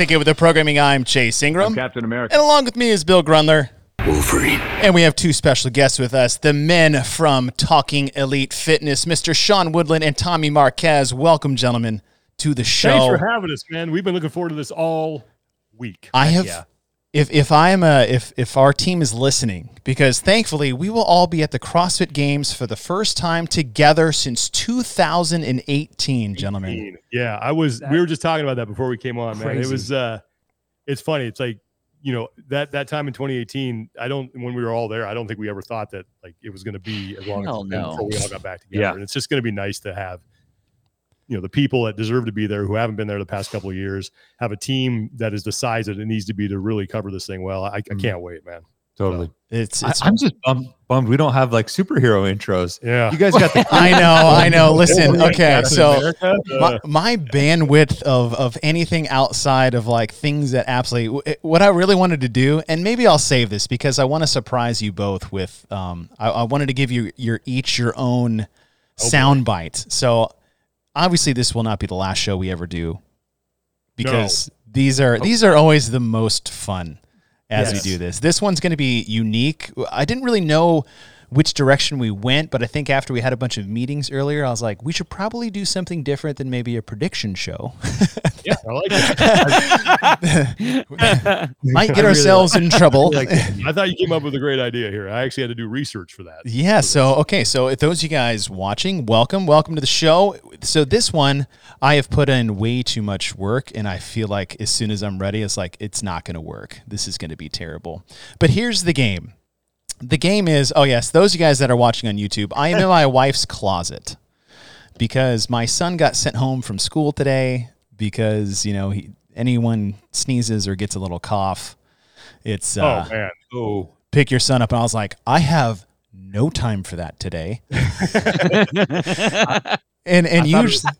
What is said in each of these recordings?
Welcome back With The Programming. I'm Chase Ingram. Captain America. And along with me is Bill Grundler. Wolverine. And we have two special guests with us the men from Talking Elite Fitness, Mr. Sean Woodland and Tommy Marquez. Welcome, gentlemen, to the show. Thanks for having us, man. We've been looking forward to this all week. I have. Yeah. If, if I am a if if our team is listening, because thankfully we will all be at the CrossFit Games for the first time together since 2018, gentlemen. Yeah, I was. we were just talking about that before we came on, man. It was. uh It's funny. It's like you know that that time in 2018. I don't. When we were all there, I don't think we ever thought that like it was going to be as long Hell as no. before we all got back together. Yeah. And it's just going to be nice to have. You know the people that deserve to be there who haven't been there the past couple of years have a team that is the size that it needs to be to really cover this thing well. I, I Mhm. can't wait, man. Totally. It's, I, it's I'm just bummed, bummed we don't have like superhero intros. Yeah. You guys got the I know, I know. Listen, okay, so my, my bandwidth of of anything outside of like things that absolutely what I really wanted to do, and maybe I'll save this because I want to surprise you both with. Um, I, I wanted to give you your each your own sound bite. So obviously, this will not be the last show we ever do because these are these are always the most fun as Yes. we do this. This one's going to be unique. I didn't really know which direction we went, but I think after we had a bunch of meetings earlier, I was like, we should probably do something different than maybe a prediction show. yeah, I like that. Might get ourselves in trouble. I thought you came up with a great idea here. I actually had to do research for that. Yeah. So, okay. So, if those of you guys watching, welcome. Welcome to the show. So, this one, I have put in way too much work, and I feel like as soon as I'm ready, it's like, it's not going to work. This is going to be terrible. But here's the game the game is oh, yes, those of you guys that are watching on YouTube, I am in my wife's closet because my son got sent home from school today because, you know, he, anyone sneezes or gets a little cough. It's, uh, oh man. oh pick your son up. And I was like, I have no time for that today. and and I thought it usually,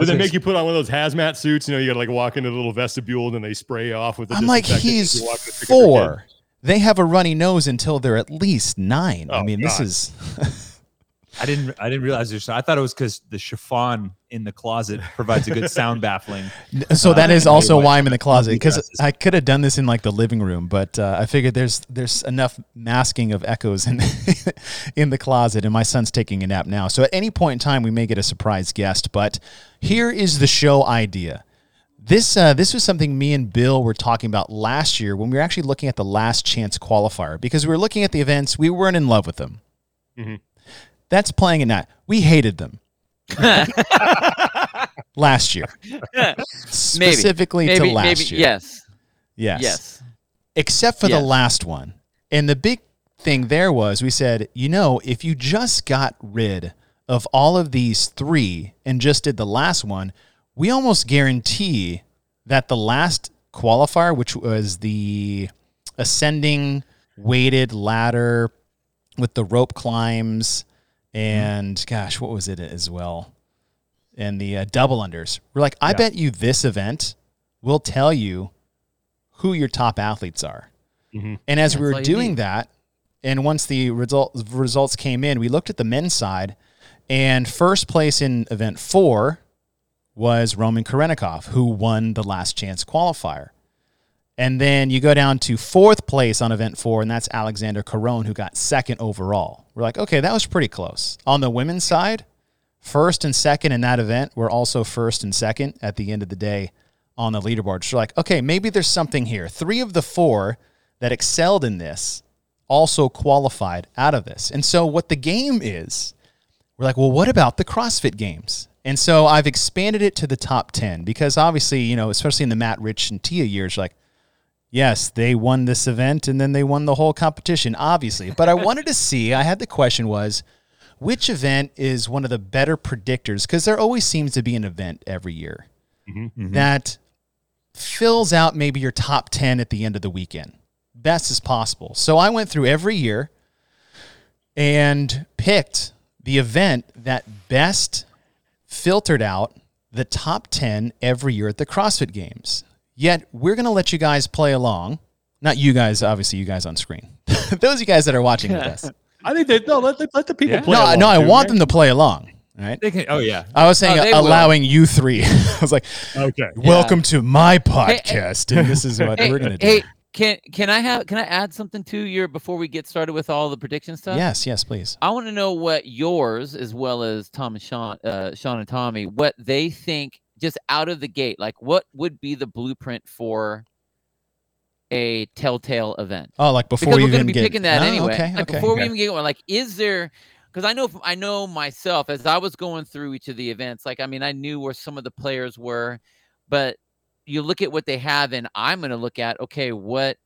Did they make you put on one of those hazmat suits? You know, you got to like walk into a little vestibule and then they spray off with the I'm like, he's you walk in to pick up your kid. four. They have a runny nose until they're at least nine. I Oh, mean, this is I didn't I didn't realize there's I thought it was because the chiffon in the closet provides a good sound baffling. so that is Uh, also why I'm in the closet because I could have done this in like the living room, but uh, I figured there's there's enough masking of echoes in in the closet, and my son's taking a nap now. So at any point in time, we may get a surprise guest. But here is the show idea. This uh, this was something me and Bill were talking about last year when we were actually looking at the last chance qualifier because we were looking at the events, we weren't in love with them. Mhm. That's playing it not. We hated them last year, specifically maybe, to last maybe, year. Yes. Yes. Yes. Except for the last one. And the big thing there was we said, you know, if you just got rid of all of these three and just did the last one, we almost guarantee that the last qualifier, which was the ascending weighted ladder with the rope climbs and gosh, what was it as well? And the uh, double unders. We're like, I Yeah. bet you this event will tell you who your top athletes are. Mhm. And as we were doing need. that, and once the result, results came in, we looked at the men's side, and first place in event four was Roman Khrennikov, who won the last chance qualifier. And then you go down to fourth place on event four, and that's Alexander Caron, who got second overall. We're like, okay, that was pretty close. On the women's side, first and second in that event were also first and second at the end of the day on the leaderboard. So, like, okay, maybe there's something here. Three of the four that excelled in this also qualified out of this. And so, what the game is, we're like, well, what about the CrossFit games? And so I've expanded it to the top 10 because obviously, you know, especially in the Matt Rich and Tia years, like, yes, they won this event and then they won the whole competition, obviously. But I wanted to see, I had the question was, which event is one of the better predictors? Because there always seems to be an event every year mm-hmm. Mm-hmm. that fills out maybe your top 10 at the end of the weekend. Best as possible. So I went through every year and picked the event that best filtered out the top 10 every year at the CrossFit Games. Yet we're going to let you guys play along. Not you guys, obviously, you guys on screen. Those of you guys that are watching with us. I think they no let the, let the people Yeah. play. No, along, no, I too, want man. them to play along. right? They can, oh yeah. I was saying Oh, they uh, will. allowing you three. I was like, Okay. welcome to my podcast, and this is what Hey, we're gonna do. hey, can can I have can I add something to your before we get started with all the prediction stuff? yes, yes, please. I want to know what yours, as well as Tom and Sean, uh, Sean and Tommy, what they think just out of the gate. Like, what would be the blueprint for a telltale event? Oh, like before because you we're going to be get picking that Oh, anyway. Okay, like okay. before we even get going, like, is there? Because I know, I know myself as I was going through each of the events. Like, I mean, I knew where some of the players were, but you look at what they have, and I'm going to look at okay, what,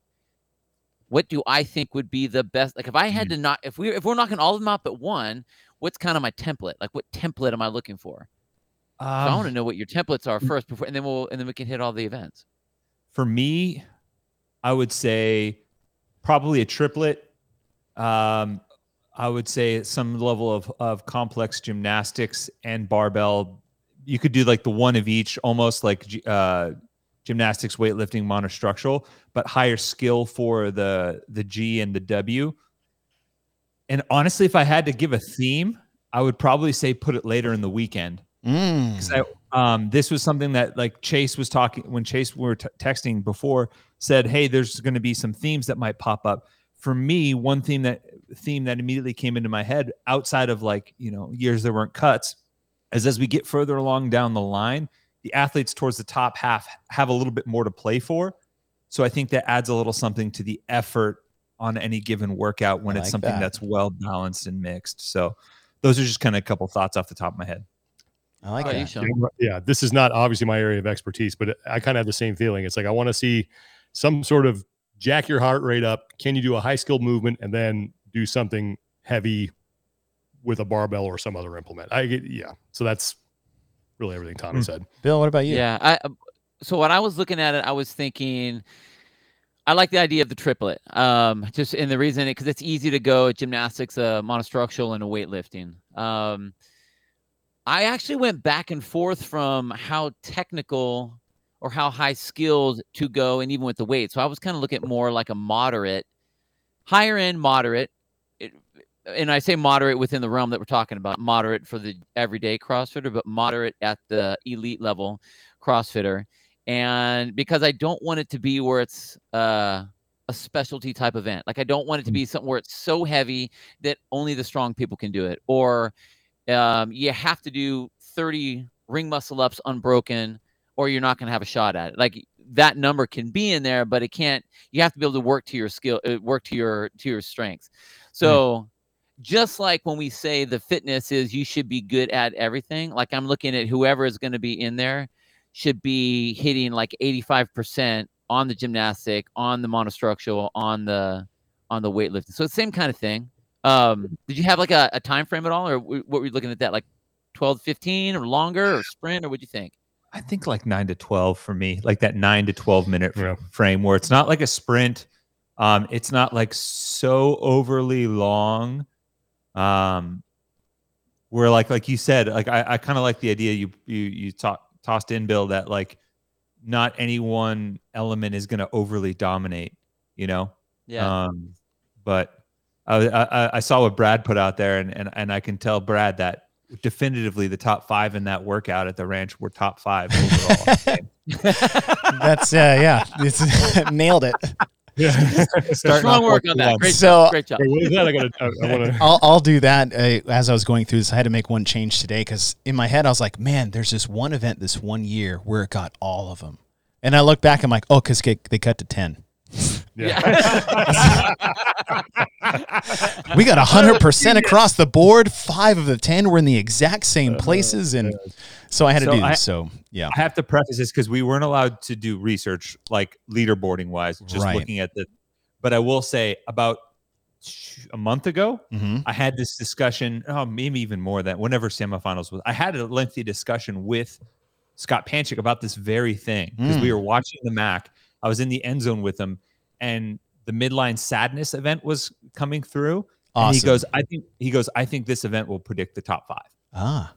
what do I think would be the best? Like, if I had to knock, if we, if we're knocking all of them out but one, what's kind of my template? Like, what template am I looking for? So I Um, want to know what your templates are first, before, and then we'll, and then we can hit all the events. for me, I would say probably a triplet. Um, I would say some level of of complex gymnastics and barbell. You could do like the one of each, almost like uh, gymnastics, weightlifting, monostructural, but higher skill for the the G and the W. And honestly, if I had to give a theme, I would probably say put it later in the weekend. Mm. I- um, this was something that like Chase was talking when Chase we were t- texting before said, "Hey, there's going to be some themes that might pop up." For me, one theme that theme that immediately came into my head outside of like you know years there weren't cuts is as we get further along down the line, the athletes towards the top half have a little bit more to play for. So I think that adds a little something to the effort on any given workout when I it's like something that. that's well balanced and mixed. So those are just kind of a couple thoughts off the top of my head. I like How about you, that. Yeah, this is not obviously my area of expertise, but I kind of have the same feeling. It's like I want to see some sort of jack your heart rate up. Can you do a high skilled movement and then do something heavy with a barbell or some other implement? I get yeah. So that's really everything Tommy Hmm. said. Bill, what about you? Yeah. I uh, so when I was looking at it, I was thinking I like the idea of the triplet. Um, just in the reason it because it's easy to go gymnastics, uh, monostructural, and a weightlifting. Um, I actually went back and forth from how technical or how high skilled to go, and even with the weight. So I was kind of looking at more like a moderate, higher end moderate. And I say moderate within the realm that we're talking about, moderate for the everyday CrossFitter, but moderate at the elite level CrossFitter. And because I don't want it to be where it's uh, a specialty type event, like I don't want it to be something where it's so heavy that only the strong people can do it, or um, you have to do 30 ring muscle ups unbroken, or you're not going to have a shot at it. Like that number can be in there, but it can't. You have to be able to work to your skill, uh, work to your to your strengths. So just like when we say the fitness is you should be good at everything, like I'm looking at whoever is going to be in there should be hitting like 85% on the gymnastic, on the monostructural, on the on the weightlifting. So it's the same kind of thing. Um, did you have like a, a time frame at all, or w- what were you looking at that? Like 12, 15 or longer or sprint, or what do you think? I think like nine to 12 for me, like that nine to 12 minute Yeah. frame where it's not like a sprint. Um, it's not like so overly long. Um, where like, like you said, like I, I kind of like the idea you, you, you to- tossed in Bill that like not any one element is going to overly dominate, you know? Yeah. Um, but I, I, I saw what Brad put out there, and, and and I can tell Brad that definitively the top five in that workout at the ranch were top five overall. That's uh, yeah, it's nailed it. Yeah. Strong work on that. Great So- job. Great job. Wait, what is that? I gotta. I, I want to. I'll I'll do that uh, as I was going through this. I had to make one change today because in my head I was like, man, there's this one event this one year where it got all of them, and I look back, I'm like, oh, because they cut to ten. Yeah. We got hundred percent across the board. Five of the ten were in the exact same places, and so I had to So do I- this. So yeah, I have to preface this because we weren't allowed to do research like leaderboarding wise, just Right. looking at the. But I will say about a month ago, hmm I had this discussion, oh, maybe even more than whenever semifinals was. I had a lengthy discussion with Scott Panchik about this very thing because we Mm. were watching the MAC. I was in the end zone with him, and the midline sadness event was coming through. And he goes, I think he goes, I think this event will predict the top five. ah,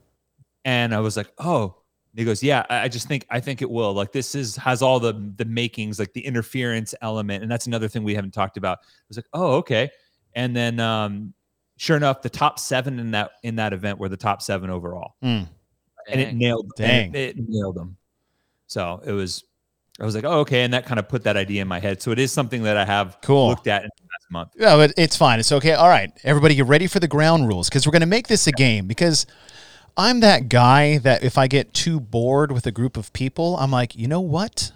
And I was like, oh. He goes, yeah, I I just think I think it will. Like this is has all the the makings, like the interference element, and that's another thing we haven't talked about. I was like, oh, okay. And then um, sure enough, the top seven in that in that event were the top seven overall, Mm. and it Dang. nailed. and Dang. it, it nailed them. So it was. I was like, oh, okay, and that kind of put that idea in my head. So it is something that I have Cool. looked at in the last month. Yeah, but it's fine. It's okay. All right, everybody, get ready for the ground rules because we're going to make this a game. Because I'm that guy that if I get too bored with a group of people, I'm like, you know what?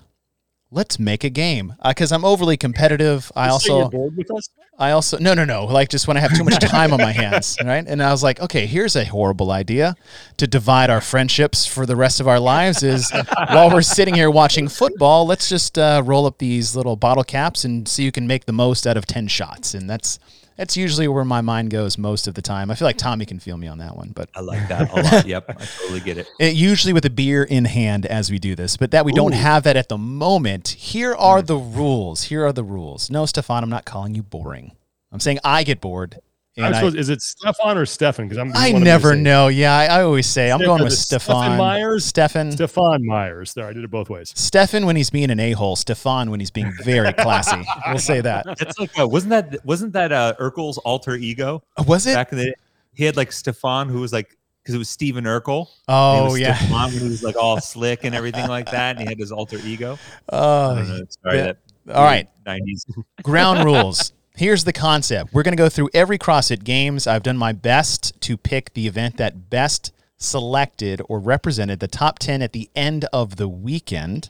Let's make a game because I'm overly competitive. I Just say you're also, bored with us. I also, no, no, no. Like just when I have too much time on my hands, right? And I was like, okay, here's a horrible idea to divide our friendships for the rest of our lives. Is while we're sitting here watching football, let's just uh, roll up these little bottle caps and see who can make the most out of ten shots. And that's that's usually where my mind goes most of the time. I feel like Tommy can feel me on that one, but I like that a lot. Yep, I totally get it. it, usually with a beer in hand as we do this, but that we don't have that at the moment. Here are hmm. the rules. Here are the rules. No, Stefan, I'm not calling you boring. I'm saying I get bored. I'm And I, is it Stefan or Stefan? Because I'm. I one of them never know. Yeah, I, I always say I'm going is with Stefan Stefan Myers? Stefan. Stefan Myers. There, I did it both ways. Stefan when he's being an a hole. Stefan when he's being very classy. we'll say that. It's like uh, wasn't that wasn't that uh, Urkel's alter ego Uh, Was it? back in the? He had like Stefan, who was like because it was Stephen Urkel. Oh was yeah. Stefan when he was like all slick and everything like that, and he had his alter ego. Oh, know. Sorry, yeah. that all right. nineties. ground rules. Here's the concept. We're going to go through every CrossFit Games. I've done my best to pick the event that best selected or represented the top 10 at the end of the weekend.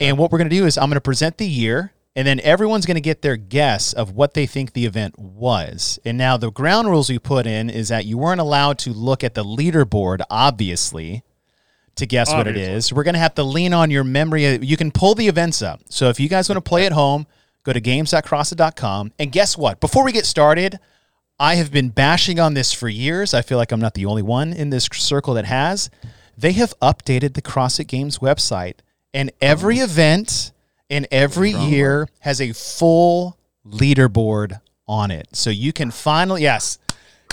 And what we're going to do is I'm going to present the year, and then everyone's going to get their guess of what they think the event was. And now the ground rules we put in is that you weren't allowed to look at the leaderboard, obviously, to guess what it is. We're going to have to lean on your memory. You can pull the events up. So if you guys want to play at home, go to games.crossfit.com. And guess what? Before we get started, I have been bashing on this for years. I feel like I'm not the only one in this circle that has. They have updated the CrossFit Games website, and every event and every year has a full leaderboard on it. So you can finally, yes,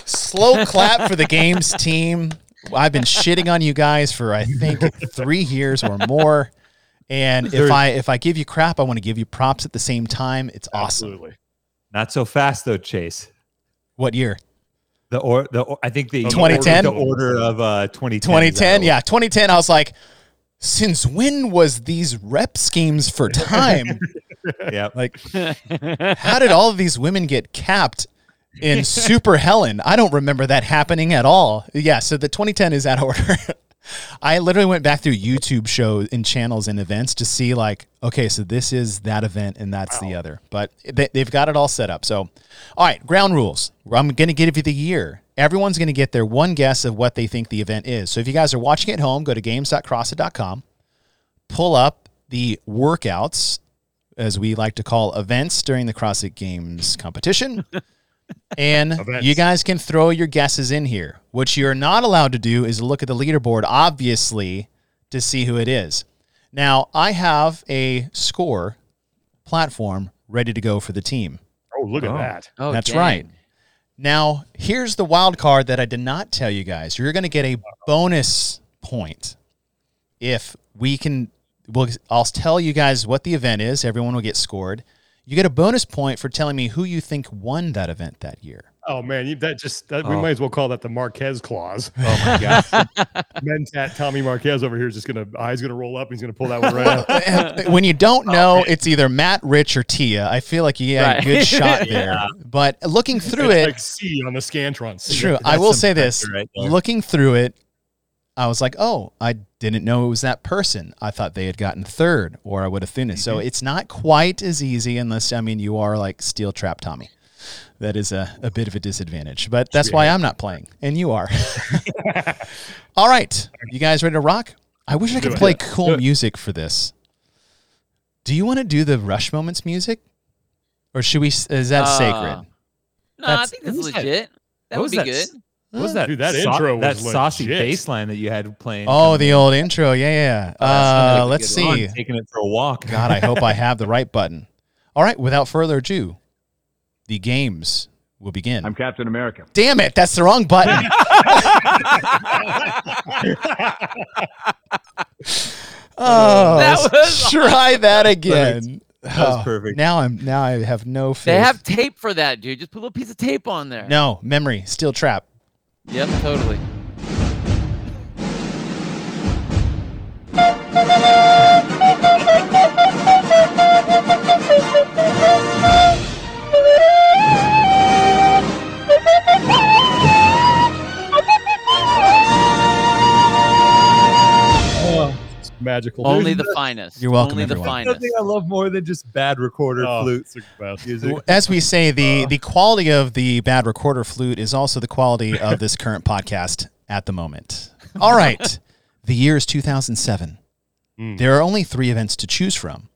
slow clap for the games team. I've been shitting on you guys for I think three years or more. And if I if I give you crap, I want to give you props at the same time. It's awesome. Absolutely. Not so fast though, Chase. What year? The or the or- I think the 2010? the order of uh 2010. 2010. Yeah, 2010. I was like, since when was these rep schemes for time? Yeah. like, how did all of these women get capped in Super Helen? I don't remember that happening at all. Yeah, so the 2010 is that order. I literally went back through YouTube shows and channels and events to see like, okay, so this is that event and that's the other. But they, they've got it all set up. So, all right, ground rules. I'm going to give you the year. Everyone's going to get their one guess of what they think the event is. So if you guys are watching at home, go to games.crossfit.com, pull up the workouts, as we like to call events during the CrossFit Games competition. And Events. you guys can throw your guesses in here. What you're not allowed to do is look at the leaderboard, obviously, to see who it is. Now, I have a score platform ready to go for the team. Oh, look Oh. at that. Oh, That's dang. right. Now, here's the wild card that I did not tell you guys. You're going to get a bonus point if we can. Well, I'll tell you guys what the event is. Everyone will get scored. You get a bonus point for telling me who you think won that event that year. Oh man, you, that just that, we Oh. might as well call that the Marquez clause. Oh my god. Mentat Tommy Marquez over here is just gonna eyes gonna roll up. He's gonna pull that one right out. When you don't oh, know, it's either Matt, Rich, or Tia. I feel like you had a good shot there. Yeah. But looking through It's it, like C on the Scantron. It's C. true. I will say this: right looking through it, I was like, "Oh, I didn't know it was that person. I thought they had gotten third, or I would have finished." So Mm-hmm. it's not quite as easy unless I mean you are like Steel Trap Tommy. That is a, a bit of a disadvantage, but that's why I'm not playing, and you are. All right, you guys ready to rock? I wish I could play cool music for this. Do you want to do the Rush Moments music, or should we? Is that Uh, sacred? No, I think that's what was that? legit. That would was be that good. S- What was that? Dude, that sau- intro that was saucy legit. bass line that you had playing. Oh, the old intro. Yeah, yeah. That's Uh, let's good. I'm see. taking it for a walk. God, I hope I have the right button. All right, without further ado, the games will begin. I'm Captain America. Damn it, that's the wrong button. oh, That was try that again. That was Oh, perfect. Now I'm now I have no faith. They have tape for that, dude. Just put a little piece of tape on there. no memory, steel trap. Yep, totally. magical. Only There's the finest. You're welcome, Only the finest. Nothing I love more than just bad recorder Oh, flutes. it's the best. Music. As we say, the the quality of the bad recorder flute is also the quality of this current podcast at the moment. All right, the year is 2007. Mm. There are only three events to choose from.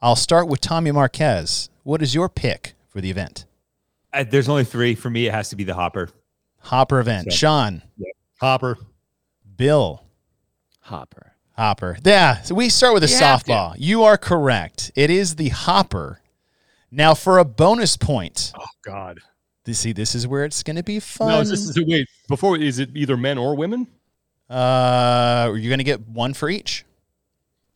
I'll start with Tommy Marquez. What is your pick for the event? Uh, there's only three for me. It has to be the hopper. Hopper event. So- Sean, Hopper. Bill, Hopper. Hopper. Yeah, so we start with a You softball. You are correct. It is the Hopper. Now, for a bonus point, Oh God. you see, this is where it's going to be fun. No, this, is it, wait. Before is it either men or women? uh, are you're going to get one for each.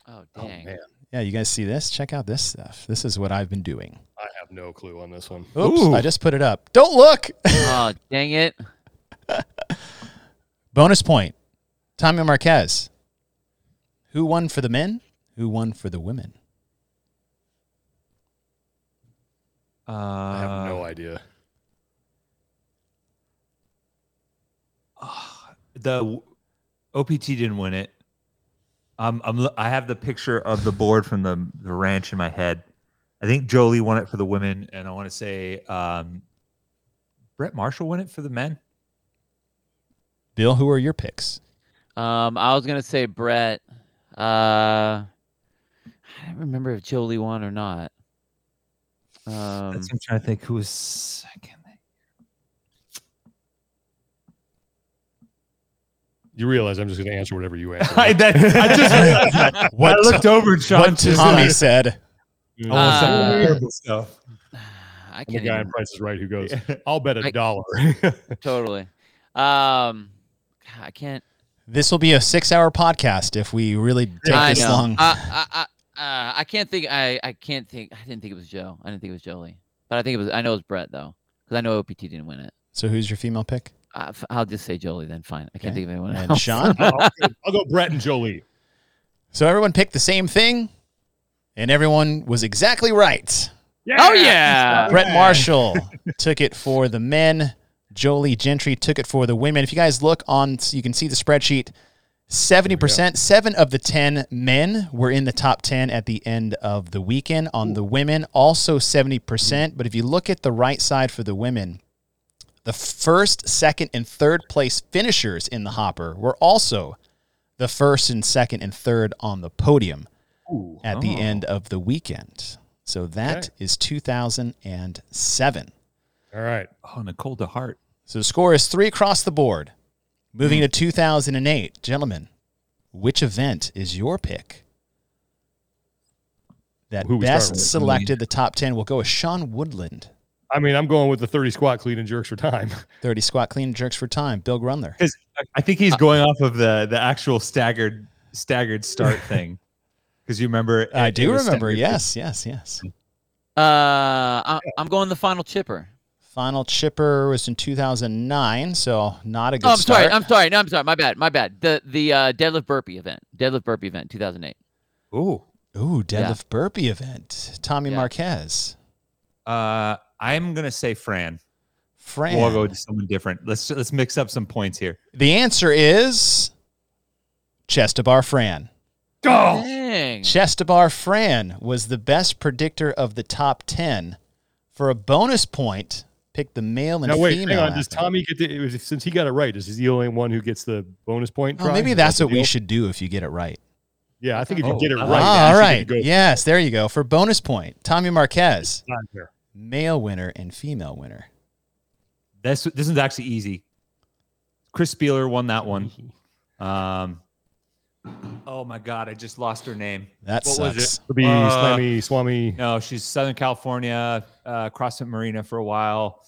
Oh Oh dang. man, Yeah, you guys see this? Check out this stuff. This is what I've been doing. I have no clue on this one. Oops, Ooh. I just put it up. Don't look. oh dang it. Bonus point. Tommy Marquez. Who won for the men? Who won for the women? Uh, I have no idea. the OPT didn't win it. Um, I'm, I have the picture of the board from the, the ranch in my head. I think Jolie won it for the women, and I want to say um, Brett Marshall won it for the men. Bill, who are your picks? Um, I was gonna say Brett. Uh, I don't remember if Jolie won or not. Um, That's, I'm trying to think who was second. You realize I'm just going to answer whatever you answer. I, that, I just. What I looked over at Sean. What just Tommy like, said. Mm. Uh, stuff. I I'm the guy even, in Price is Right who goes, "I'll bet a I- dollar." totally. Um, I can't. This will be a six-hour podcast if we really take I this know. long. I, I, I, uh, I can't think. I, I can't think. I didn't think it was Joe. I didn't think it was Jolie. But I think it was. I know it was Brett though, because I know OPT didn't win it. so who's your female pick? Uh, f- I'll just say Jolie then. Fine. I can't Okay. think of anyone And else. Sean? I'll, I'll go Brett and Jolie. So everyone picked the same thing, and everyone was exactly right. Yeah. Oh yeah. Brett Marshall took it for the men. Jolie Gentry took it for the women. If you guys look on, you can see the spreadsheet. Seventy percent, seven of the ten men were in the top ten at the end of the weekend. On the women, also seventy percent. But if you look at the right side for the women, the first, second, and third place finishers in the hopper were also the first and second and third on the podium Ooh. at the Oh. end of the weekend. So that Okay. is 2007. All right. Oh, Nicole DeHart. So the score is three across the board. Moving to 2008. Gentlemen, which event is your pick? That Who best selected the top 10 will go with Sean Woodland. I mean, I'm going with the 30 squat clean and jerks for time. 30 squat clean and jerks for time. Bill Grundler. Because I think he's going off of the the actual staggered staggered start thing. Because you remember, I it- it do remember. staggered. Yes, yes, yes. Uh, I'm going the final chipper. Final chipper was in 2009, so not a good Oh, I'm start. sorry. I'm sorry. No, I'm sorry. My bad. My bad. The the uh, deadlift burpee event. Deadlift burpee event, 2008. Ooh. Ooh, deadlift burpee event. Tommy Yeah. Marquez. Uh, I'm gonna say Fran. Fran. We'll go to someone different. Let's let's mix up some points here. The answer is Chestabar Fran. Oh, Dang. Chestabar Fran was the best predictor of the top 10. For a bonus point, pick the male and now wait, female. hang on. Does. Tommy get the, since he got it right? Is he the only one who gets the bonus point? Oh, maybe Is that's what we should do if you get it right. Yeah, I think if you Oh, get it right, like ah, then all you right. should go Yes, there you go. For bonus point, Tommy Marquez, male winner and female winner. This this is actually easy. Chris Spealler won that one. Um. Oh my God! I just lost her name. That What was it? sucks. Be Uh, Slammy, Swami. No, she's Southern California, uh, CrossFit Marina for a while.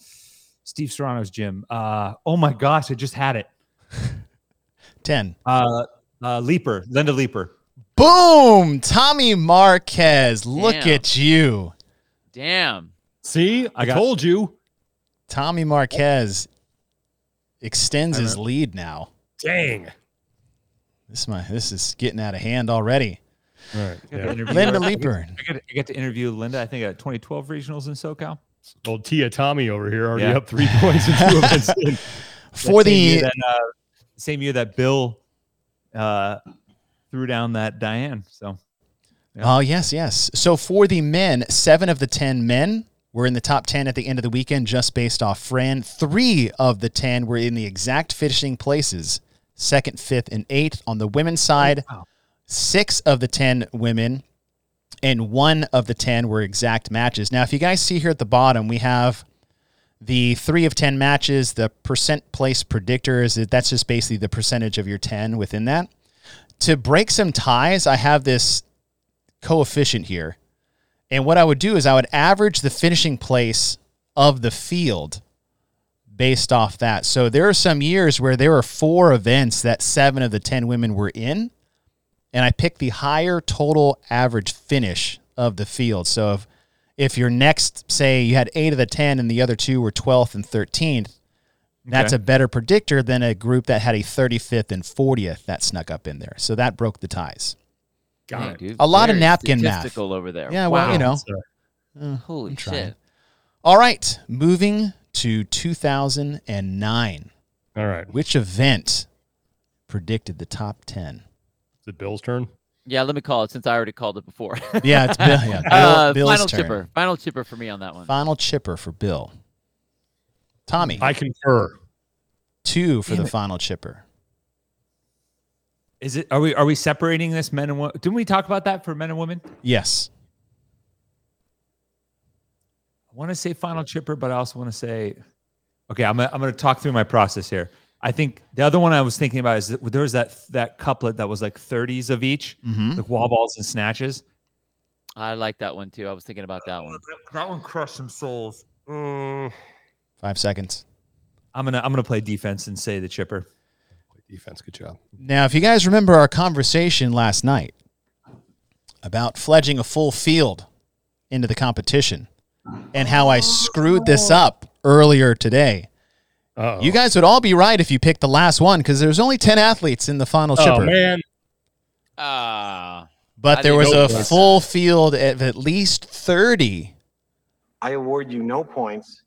Steve Serrano's gym. Uh, oh my gosh, I just had it. 10. Uh, uh, Leaper, Linda Leaper. Boom! Tommy Marquez. Look Damn. at you. Damn. See, I, I told you. Tommy Marquez extends his lead now. Dang. This my this is getting out of hand already. All right. I got to Yeah. Linda her. Leeper. I got, I got to interview Linda. I think at 2012 regionals in SoCal. Old Tia Tommy over here already Yeah. up three points in two events. in. For That same year the that, uh, same year that Bill uh, threw down that Diane. So Oh, yes, yes. So for the men, seven of the 10 men were in the top 10 at the end of the weekend just based off Fran. Three of the 10 were in the exact finishing places second, fifth, and eighth. On the women's side, oh, wow. six of the 10 women and one of the 10 were exact matches. Now, if you guys see here at the bottom, we have the three of 10 matches, the percent place predictor is that that's just basically the percentage of your 10 within that. To break some ties, I have this coefficient here. And what I would do is I would average the finishing place of the field based off that. So there are some years where there were four events that seven of the 10 women were in. And I picked the higher total average finish of the field. So if, if your next, say you had eight of the 10 and the other two were 12th and 13th, that's Okay. a better predictor than a group that had a 35th and 40th that snuck up in there. So that broke the ties. Got Dang, it. dude. A lot of Very napkin math. over there. Yeah, well, you know. Uh, Holy shit. All right, moving to 2009. all right. Which event predicted the top 10? Is it Bill's turn? Yeah, let me call it since I already called it before. Yeah, it's Bill. Yeah, Bill uh, Bill's final turn. chipper. Final chipper for me on that one. Final chipper for Bill. Tommy, I concur. two for Damn the it. final chipper. is it? Are we are we separating this men and women? Didn't we talk about that for men and women? Yes. I want to say final chipper, but I also want to say, okay, I'm gonna, I'm going to talk through my process here. I think the other one I was thinking about is that there was that that couplet that was like 30s of each, Mm-hmm. like wall balls and snatches. I like that one too. I was thinking about that one. That one crushed some souls. Five seconds. I'm gonna I'm gonna play defense and say the chipper. Defense, good job. Now, if you guys remember our conversation last night about fledging a full field into the competition and how I screwed this up earlier today, Uh-oh. you guys would all be right if you picked the last one because there's only 10 athletes in the final Oh chipper. man, Ah. But I there was a know full field of at least 30. I award you no points,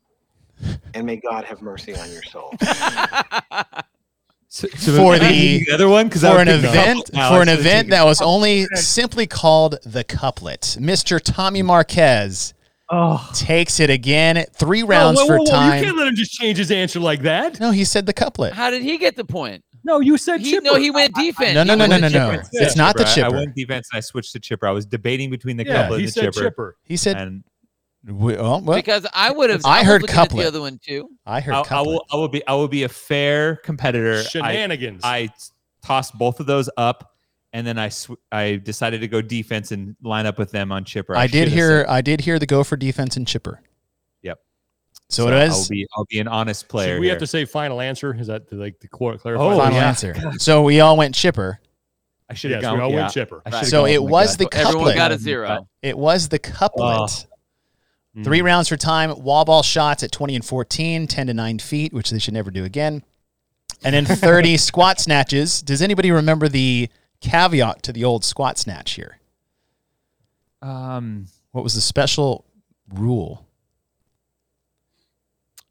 and may God have mercy on your soul. So, so For the- the other one because For an event, for an event that was only simply called the couplet. Mr. Tommy Marquez oh takes it again. Three Whoa, rounds whoa, for whoa, whoa, You time. can't let him just change his answer like that. No, he said the couplet. How did he get the point? No, you said He, chipper. no, he went defense. No, no, no, no, no, no. chipper. It's not the I- I went defense and I switched to chipper. I was debating between the yeah, couplet and the chipper. chipper. He said, And we- oh, well, Because I would have. I was heard couplet. The other one too. I heard I, I couplet. will I will be I will be a fair competitor. I, Shenanigans. I tossed both of those up, and then I sw- I decided to go defense and line up with them on chipper. I did hear. said- I did hear the go for defense and chipper. Yep. So, it I'll was be I'll be an honest player. Should we have to say final answer? Is that to, like the clar- clarify? Oh, final yeah. answer. So we all went chipper. I should have Yes, gone. we all yeah. went chipper. I should've So gone it was the So everyone couplet. got a zero. It was the couplet. Oh. Three Mm. rounds for time. Wall ball shots at 20 and 14, 10 to 9 feet, which they should never do again. And then 30 squat snatches. Does anybody remember the caveat to the old squat snatch here? Um, What was the special rule?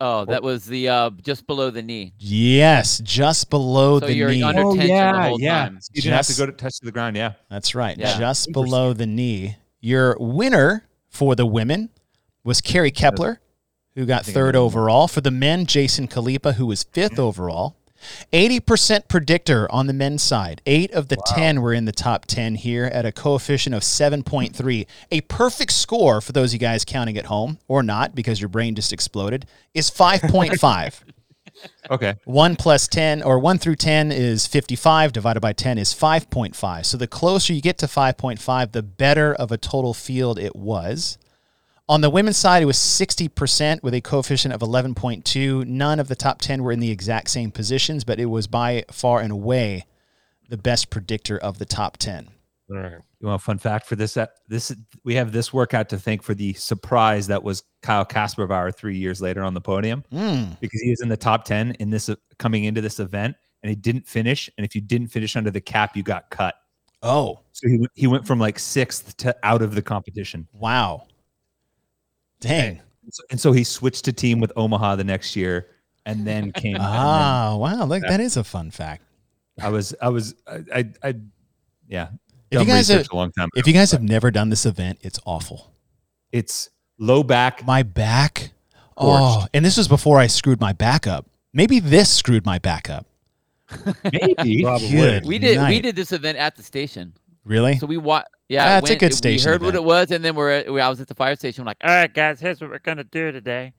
Oh, that was the uh, just below the knee. Yes, just below So the you're knee. under oh tension the yeah, whole yeah. time. You didn't have to go to touch to the ground. Yeah. That's right. Yeah. Just below the knee. Your winner for the women was Carrie Kepler, who got third overall. For the men, Jason Khalipa, who was fifth overall. 80% predictor on the men's side. Eight of the 10 were in the top 10 here at a coefficient of 7.3. A perfect score for those of you guys counting at home, or not because your brain just exploded, is 5.5. Okay. 1 plus 10 or 1 through 10 is 55 divided by 10 is 5.5 so the closer you get to 5.5 the better of a total field it was on the women's side it was 60% with a coefficient of 11.2 none of the top 10 were in the exact same positions but it was by far and away the best predictor of the top 10 All right. You want a fun fact for this? This we have this workout to thank for the surprise that was Kyle Kasperbauer three years later on the podium Mm. because he was in the top ten in this coming into this event and he didn't finish. And if you didn't finish under the cap, you got cut. Oh, So he he went from like sixth to out of the competition. wow. Dang. So- And so he switched to team with Omaha the next year, and then came. and then Ah, wow. Look, that is a fun fact. I was, I was, I, I, I yeah. If you guys have- a long time. If you guys have never done this event, it's awful. it's low back. My back. Oh, and this was before I screwed my back up. Maybe this screwed my back up. Maybe. Probably. Good We did we did this event at the station. Really? So we wa- yeah, That's a good station. we heard what it was, and then we're at, we, I was at the fire station. We're like, all right, guys, here's what we're gonna do today.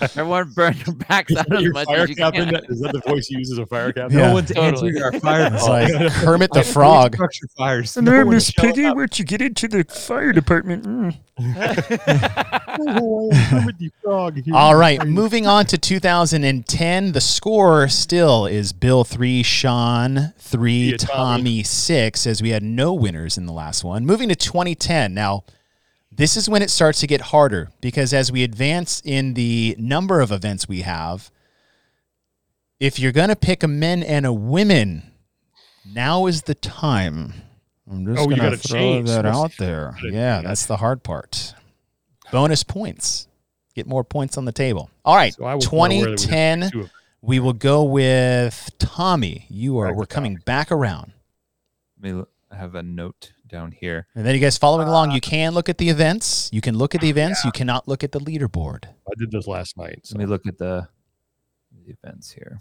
Everyone burn your backs out that as your much fire as you captain? can. That, is that the voice you use as a fire captain? Yeah. No one's Totally. answering our fire It's call. like Kermit the I have Frog. structure fires. No one is showing up. once you get into the fire department. mm. All right, moving on to 2010. The score still is Bill 3, Sean 3, Yeah, Tommy. Tommy 6, as we had no winners in the last one. Moving to 2010. Now, this is when it starts to get harder because as we advance in the number of events we have, if you're going to pick a men and a women, now is the time. I'm just Oh, you going to gotta throw change. that out there. Yeah, that's the hard part. Bonus points. Get more points on the table. All right, So I was more aware that we had 2010. We will go with Tommy. You are. Right, We're coming Tommy. back around, Let me I have a note down here. and then you guys following along. You uh, can look at the events. You can look at the events. You cannot look at the leaderboard. I did this last night. So. Let me look at the, the events here.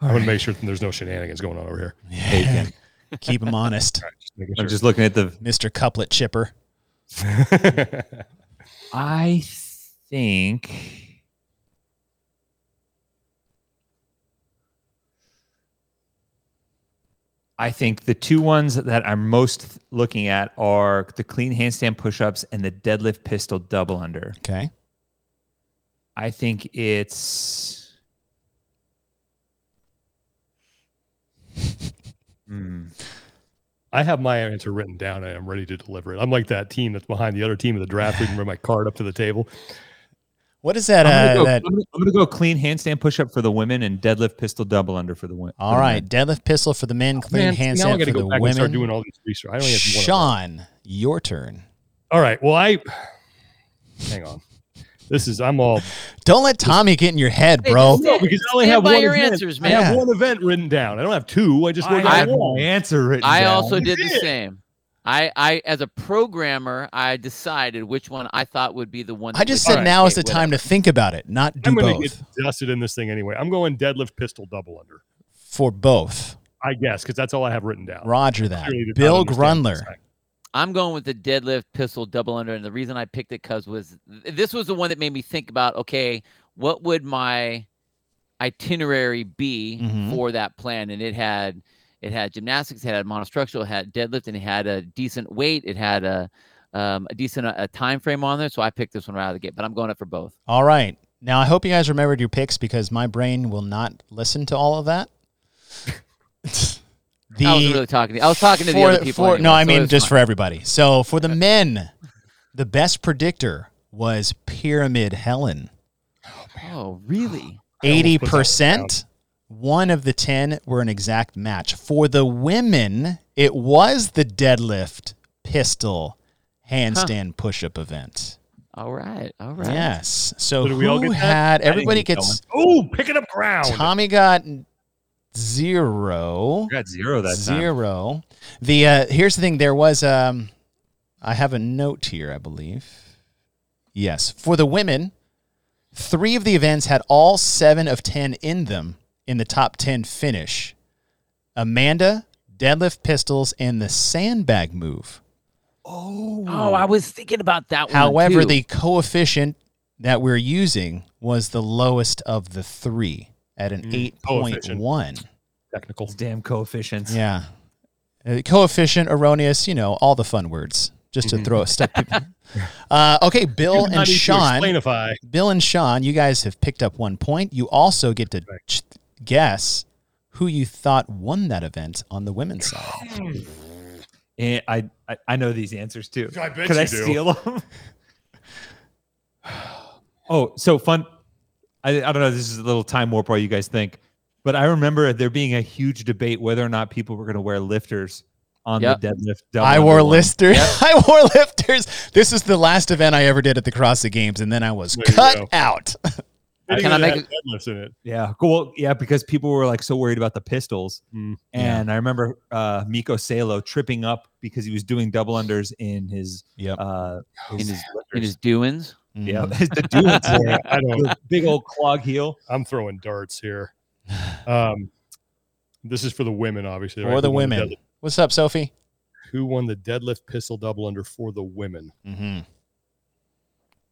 I want to make sure that there's no shenanigans going on over here. Yeah. Keep them honest, All right, just making I'm sure. just looking at the. Mr. Couplet Chipper. I think. I think the two ones that I'm most looking at are the clean handstand push-ups and the deadlift pistol double under. Okay. I think it's. Hmm. I have my answer written down and I'm ready to deliver it. I'm like that team that's behind the other team of the draft reading my card up to the table. What is that? I'm, gonna Uh, go, that I'm, gonna, I'm gonna go clean handstand push-up for the women and deadlift pistol double under for the women. all right. Deadlift pistol for the men. Clean Man, see, now I handstand for go the back and start doing all these research. I only have one. Sean, your turn. All right. Well, I hang on. This is I'm all Don't let Tommy get in your head, bro. just no because I only have one your event. answers, I have man. one event written down. I don't have two. I just wrote I down have one. answer written I down. also did the same. I, I, as a programmer, I decided which one I thought would be the one. I just said be now is the time to think about it, not do I'm going to both. get dusted in this thing anyway. I'm going deadlift pistol double under. For both. I guess because that's all I have written down. Roger that. Clearly did not Bill understand Grunler. I'm going with the deadlift pistol double under, and the reason I picked it because was this was the one that made me think about okay, what would my itinerary be Mhm. for that plan? And it had it had gymnastics, it had monostructural, it had deadlift, and it had a decent weight, it had a um, a decent a time frame on there. So I picked this one right out of the gate, but I'm going up for both. All right. Now I hope you guys remembered your picks because my brain will not listen to all of that. the I wasn't really talking to. I was talking to the other people. for- anyway, no, I so mean just fine. for everybody. So for the men, the best predictor was Pyramid Helen. Oh, really? Eighty percent put that one percent. One of the ten were an exact match. For the women, it was the deadlift pistol handstand push-up event. All right. All right. Yes. So So did we all who get had didn't everybody gets Oh, picking up ground. Tommy got zero. I got zero that time. Zero. The uh, here's the thing. There was um, I have a note here, I believe. Yes, for the women, three of the events had all seven of ten in them in the top ten finish. Amanda, deadlift pistols, and the sandbag move. Oh, Oh, I was thinking about that one. However, too. the coefficient that we're using was the lowest of the three at an Mm, eight point coefficient. one. Technical. Damn coefficients. Yeah. Uh, coefficient, erroneous, you know, all the fun words just to Mhm. throw a step. uh, okay, Bill You do not and Sean. Bill and Sean, you guys have picked up one point. You also get to Right. ch- guess who you thought won that event on the women's side. And I, I I know these answers too. I bet Could you I do. steal them? oh, so fun. I, I don't know. This is a little time warp while you guys think, but I remember there being a huge debate whether or not people were going to wear lifters on Yep. the deadlift. double I wore one. lifters. I wore lifters. This is the last event I ever did at the CrossFit Games, and then I was There cut out. Didn't Can I even make have deadlifts in it? Yeah, cool. Yeah, because people were like so worried about the pistols, Mm. and I remember uh, Mikko Salo tripping up because he was doing double unders in his Yep. uh, in his in his doings. yeah, Mhm. the dudes, Yeah, I don't. big old clog heel. I'm throwing darts here. Um, this is for the women, obviously. For right? the Who women. deadlift- What's up, Sophie? who won the deadlift pistol double under for the women? Mm-hmm.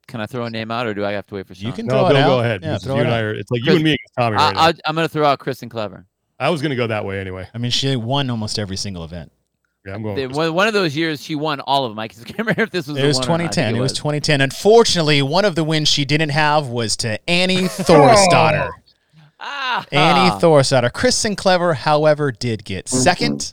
Can I throw a name out, or do I have to wait for Sean? You can No, throw Bill, it out. go ahead. Yeah, throw you it and I out. are. It's like you Chris- and me against Tommy I, right now. I, I'm going to throw out Kristan Clever. I was going to go that way anyway. I mean, she won almost every single event. Yeah, I'm going. They- with one one of those years, she won all of them. I can't remember if this was. It the was one or not. I 2010. It was 2010. Unfortunately, one of the wins she didn't have was to Annie Thorsdottir. Ah, Annie Thorisdottir. Kristan Clever, however, did get second.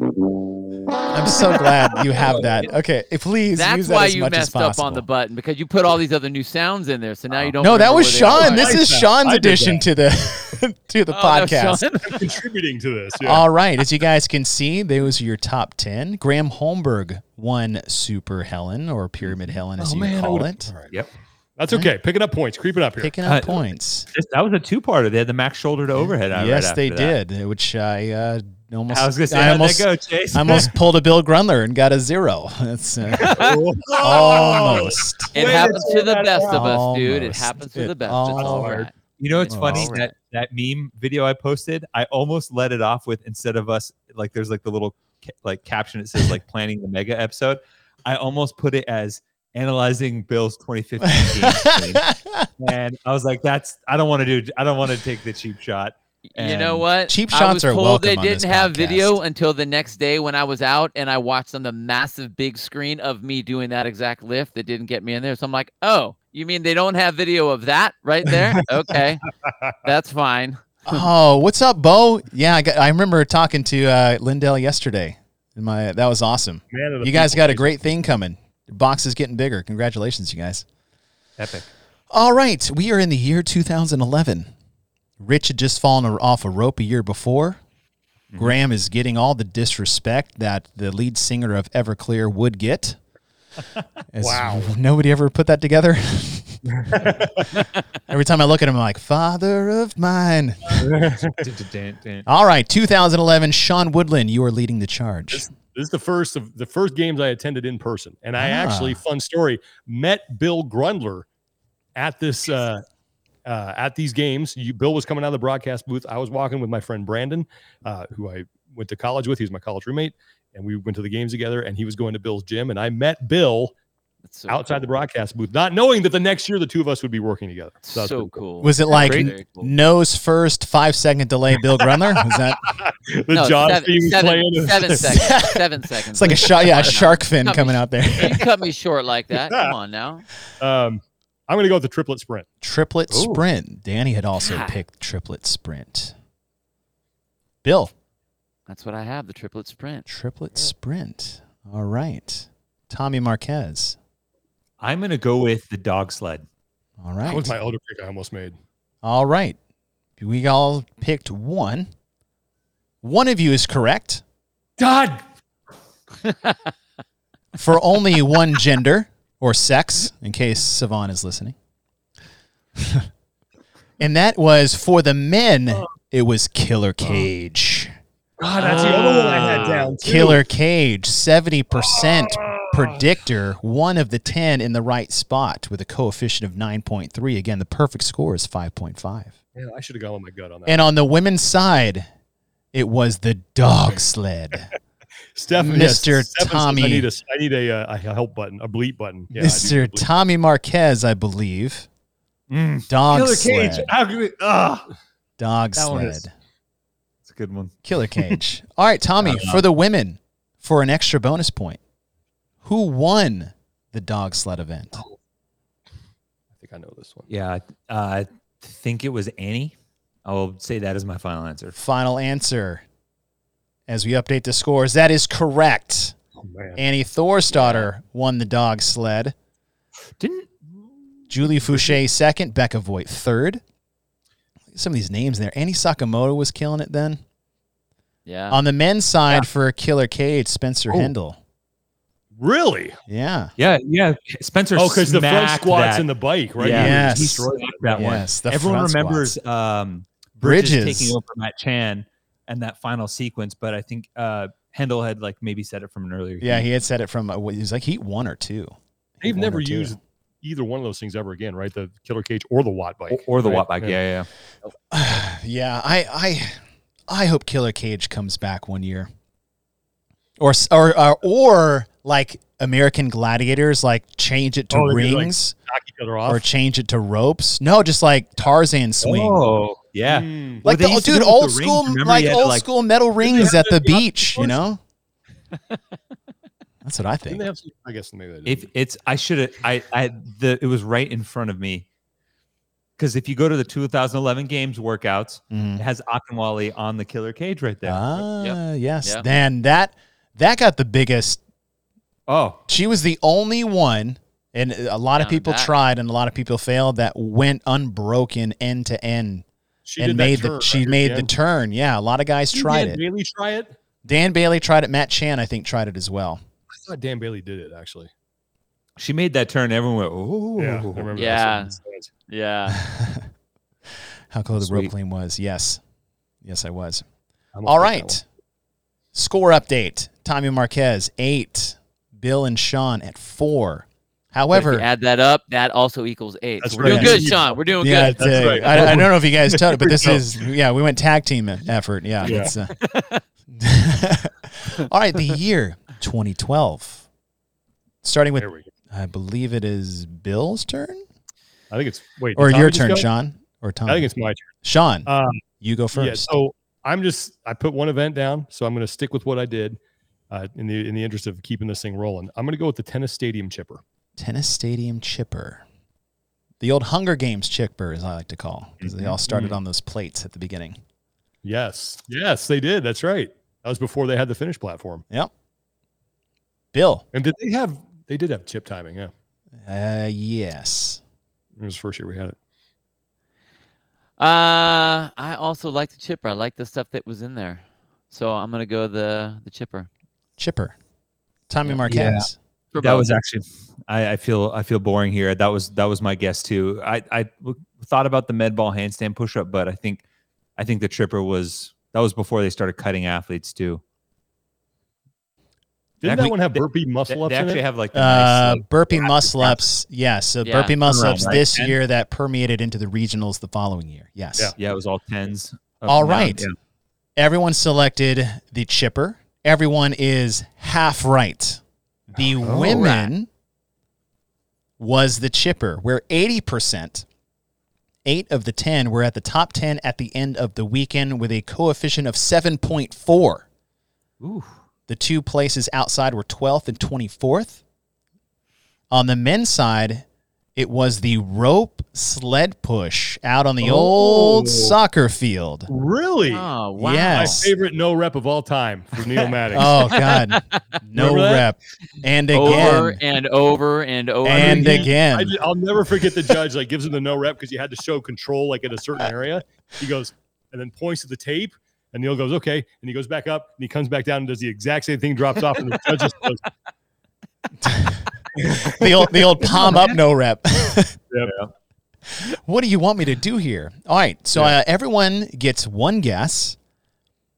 I'm so glad you have that. Okay, please use That's that why as you much as messed up on the button because you put all these other new sounds in there. So now you don't. No, that was Sean. This is. Sean's addition to the to the Oh, podcast. Contributing to this. Yeah. All right, as you guys can see, those are your top ten. Graham Holmberg won Super Helen or Pyramid Helen, as Oh, you man, call it, All right. Yep. That's okay. Picking up points, creeping up here. picking up Uh, points. That was a two-parter. They had the max shoulder to overhead. uh, right yes, they that. did, which I uh, almost. I was gonna say, I almost, go, Chase? I almost pulled a Bill Grundler and got a zero. That's uh, almost. It Way to happens to the best of us, dude. It happens to It the best. It's all almost. right. You know, it's Oh, funny all right. that that meme video I posted. I almost let it off with instead of us like there's like the little ca- like caption. It says like planning the mega episode. I almost put it as analyzing Bill's 2015 game and I was like, that's I don't want to do. I don't want to take the cheap shot. You know what? cheap I shots was are told welcome they didn't have podcast. video until the next day when I was out and I watched on the massive big screen of me doing that exact lift that didn't get me in there. So I'm like, oh, you mean they don't have video of that right there? Okay, that's fine. oh, what's up, Bo? Yeah, I, got, I remember talking to uh, Lindell yesterday. My that was awesome. Man You guys got a great thing coming. Your box is getting bigger. Congratulations, you guys. Epic. All right, we are in the year 2011. Rich had just fallen off a rope a year before. Graham is getting all the disrespect that the lead singer of Everclear would get. Wow. Nobody ever put that together. Every time I look at him, I'm like, Father of mine. All right, 2011, Sean Woodland, you are leading the charge. This is the first of the first games I attended in person, and I Ah. actually, fun story, met Bill Grundler at this uh, uh, at these games. You, Bill was coming out of the broadcast booth. I was walking with my friend Brandon, uh, who I went to college with. He was my college roommate, and we went to the games together. And he was going to Bill's gym, and I met Bill so outside the broadcast booth, not knowing that the next year the two of us would be working together. So, that's pretty cool. Was it like Very, n- cool. nose first, five second delay, Bill Grundler? Was that? The No, John seven, theme seven- playing. seven seconds. Seven seconds. It's like a shark, yeah, a shark fin Cut me coming out there. You cut me short like that. Come on now. Um, I'm going to go with the triplet sprint. Triplet Ooh. sprint. Danny had also God. picked triplet sprint. Bill, That's what I have. The triplet sprint. triplet sprint. All right. Tommy Marquez. I'm gonna go with the dog sled. All right. That was my other pick I almost made. All right. We all picked one. One of you is correct God. for only one gender or sex, in case Savon is listening. and that was for the men, oh. it was Killer Cage. Oh. God, that's the other one I had down. Too. Killer Cage, 70% predictor, one of the 10 in the right spot with a coefficient of 9.3. Again, the perfect score is 5.5. Man, I should have gone with my gut on that. And on the women's side, it was the dog sled. Stephanie, Mr. yes, Stephen says Tommy. I need a, I need a, uh, a help button, a bleep button. Yeah, Mr. need a bleep. Tommy Marquez, I believe. Mm. Dog Killer sled. Cage. How could we? Ah, Dog That sled. is- it's a good one. Killer Cage. All right, Tommy, for the women, for an extra bonus point, who won the dog sled event? I think I know this one. Yeah, uh, I think it was Annie. I will say that as my final answer. Final answer. As we update the scores, that is correct. Oh, man. Annie Thorisdottir won the dog sled. Didn't Julie Foucher second. Becca Voigt third. Some of these names there. Annie Sakamoto was killing it then. Yeah. On the men's side for a Killer Cage, Spencer Oh. Hendel. Really? Yeah. yeah, yeah. Spencer Oh, because the front squats that. and the bike, right? Yeah, Yes. he smacked that one. Yes, the Everyone front remembers squats. um, Bridges, Bridges. taking over Matt Chan and that final sequence, but I think uh, Hendel had like maybe said it from an earlier. Yeah, heat. he had said it from, uh, he was like heat one or two. They've Heat never or two. used either one of those things ever again, right? The killer cage or the watt bike. or, or the right? Watt bike. Yeah, yeah. yeah, I, I, I hope Killer Cage comes back one year, or or or, or like American Gladiators, like change it to Oh, they do, like, rings Knock each other off. or change it to ropes. No, just like Tarzan swing. Oh, yeah. Mm. Like Well, the dude, do it with old the school, Remember like you to, old like- school metal rings at the the beach. You know, that's what I Didn't think. they have some, I guess maybe they. If it's, I should have, I, I, the, it was right in front of me. Because if you go to the 2011 games workouts, Mhm. it has Akinwale on the killer cage right there. Ah, yes. Yep. Then that that got the biggest. Oh, She was the only one, and a lot of Down people back. tried, and a lot of people failed. That went unbroken end to end, she and did that made the turn, she right, made the the turn. Yeah, a lot of guys Didn't tried Dan it. Bailey try it? Dan Bailey tried it. Matt Chan, I think, tried it as well. I thought Dan Bailey did it actually. she made that turn. Everyone went, oh, Yeah, I remember. that Yeah. sentence. yeah. How close the rope Sweet. clean was? Yes, yes, I was. I'm gonna take that right. Score update: Tommy Marquez eight, Bill and Sean at four. But if you However, add that up, that also equals eight. That's So we're doing good, Sean. We're doing yeah, good. it's, uh, right. I, I don't know if you guys told it, but this is yeah, we went tag team effort. Yeah, Yeah. it's, uh, all right. The year 2012, starting with There we go. I believe it is Bill's turn I think it's wait. or your turn, go? Sean or Tom. I think it's my turn. Sean. Um, you go Yeah, first. so I'm just I put one event down, so I'm going to stick with what I did uh, in the in the interest of keeping this thing rolling. I'm going to go with the tennis stadium chipper. Tennis Stadium Chipper. The old Hunger Games chipper, as I like to call, because they all started on those plates at the beginning. Yes, yes, they did. That's right. That was before they had the finish platform. Yep. Bill. And did they have? They did have chip timing. Yeah, Uh, yes. it was the first year we had it. Uh, I also like the chipper. I like the stuff that was in there. So I'm gonna go the the chipper. Chipper. Tommy Marquez. For that was actually I, I feel I feel boring here. That was that was my guess too. I I w- thought about the med ball handstand push up, but I think I think the tripper was that was before they started cutting athletes too. Didn't Actually, that one have they- burpee They, muscle ups they in actually it? have like the Uh, nice, like, burpee rapid muscle rapid- ups. Yes. So Yeah. burpee muscle ups right? this And- year that permeated into the regionals the following year. Yes. Yeah. Yeah, it was all tens. up All and down, right. yeah. Everyone selected the chipper. Everyone is half right. The Oh. women was the chipper, where 80%, eight of the 10 were at the top 10 at the end of the weekend with a coefficient of 7.4. Ooh. The two places outside were 12th and 24th. On the men's side, it was the rope sled push out on the Oh. old soccer field. Really? Oh wow. My favorite no rep of all time for Neil Maddox. Oh God, no Remember that? rep, and Over again, and over and over. and he- again. I will never forget the judge like gives him the no rep because you had to show control like in a certain area. He goes and then points to the tape, and Neil goes okay, and he goes back up and he comes back down and does the exact same thing, drops off, and the judge just goes, the old the old palm up no rep. Yep. What do you want me to do here? All right, so uh, everyone gets one guess.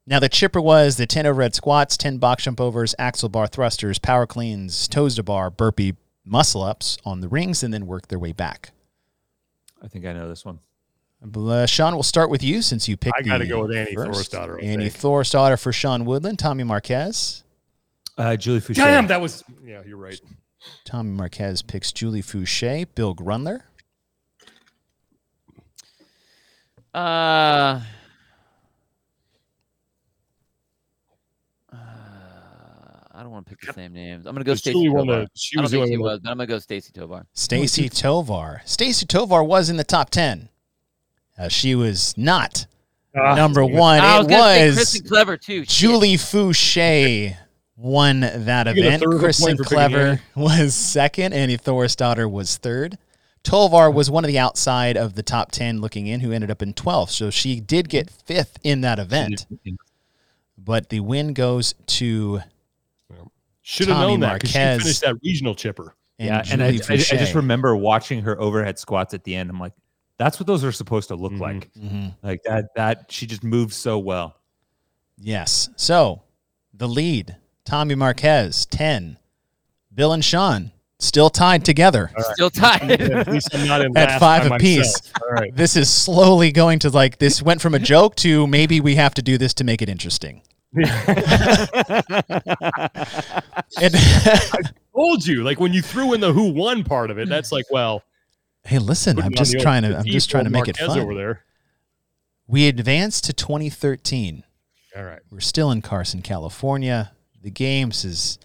Now the chipper was the ten overhead squats, ten box jump overs, axle bar thrusters, power cleans, toes to bar, burpee, muscle ups on the rings, and then work their way back. I think I know this one. Uh, Sean, we'll start with you since you picked. I gotta go with Annie first. Thorisdottir, Annie think. Thorisdottir for Sean Woodland. Tommy Marquez. Uh, Julie Foucher. Damn, that was yeah, you're right. Tommy Marquez picks Julie Foucher. Bill Grundler. Uh, uh, I don't want to pick the same names. I'm gonna go Stacie Julie won Tovar. the. She I don't was think she was, but I'm gonna go Stacie Tovar. Stacie Tovar. Stacie Tovar was in the top 10. Uh, she was not Ah, number one. I was it gonna say was Kristan Clever too. Julie Foucher won that You event. third of Kristan point for picking Clever was second. Annie Thorisdottir was third. Tovar was one of the outside of the top 10 looking in who ended up in 12th. So she did get fifth in that event. But the win goes to Should have Tommy known that because she finished that regional chipper. and yeah, and I, I, I just remember watching her overhead squats at the end. I'm like, that's what those are supposed to look Mhm. like. Mhm. Like that. That she just moved so well. Yes. So the lead, Tommy Marquez, 10. Bill and Sean still tied together. Still tied. At least I'm not At five apiece. myself. All right. This is slowly going to like, this went from a joke to maybe we have to do this to make it interesting. And Told you, like when you threw in the who won part of it, that's like, well, hey, listen, I'm just trying to, I'm just trying to old make it fun. over there. We advanced to 2013. All right. We're still in Carson, California. The games has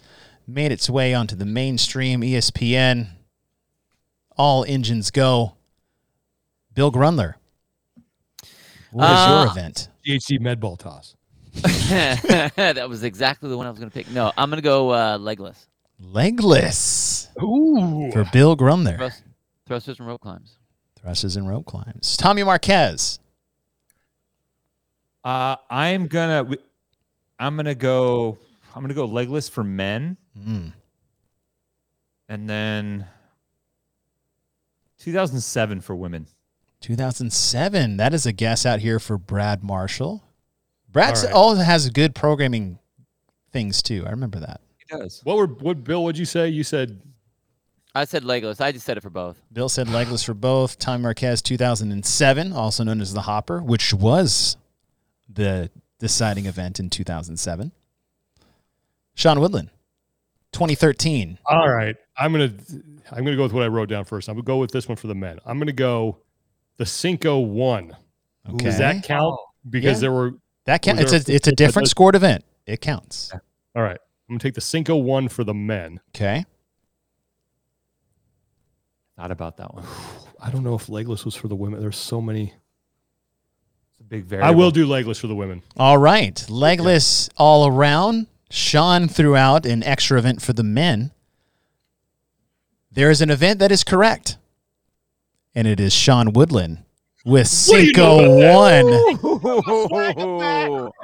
made its way onto the mainstream ESPN. All engines go. Bill Grundler. what is was your Uh, event? GHD med ball toss. that was exactly the one I was going to pick. No, I'm going to go uh, legless. Legless Ooh. for Bill Grundler. Thrust, thrusters and rope climbs. Thrusters and rope climbs. Tommy Marquez. Uh, I'm gonna. w- I'm gonna go. I'm gonna go legless for men, Mm. and then 2007 for women. 2007. That is a guess out here for Brad Marshall. Brad All right. also has good programming things too. I remember that. He does. What were what Bill? What'd you say? You said I said legless. I just said it for both. Bill said legless for both. Tommy Marquez 2007, also known as the Hopper, which was the deciding event in 2007. Sean Woodland 2013. all right. I'm gonna I'm gonna go with what I wrote down first. I'm gonna go with this one for the men. I'm gonna go the Cinco one. Okay. Does that count? Oh, because Yeah. there were that count, it's a a it's a different scored event. It counts. all right. I'm gonna take the Cinco one for the men. Okay. Not about that one. I don't know if legless was for the women. There's so many. It's a big variable. I will do legless for the women. All right. Legless all around. Sean threw out an extra event for the men. There is an event that is correct. And it is Sean Woodland with do you know Cinco one.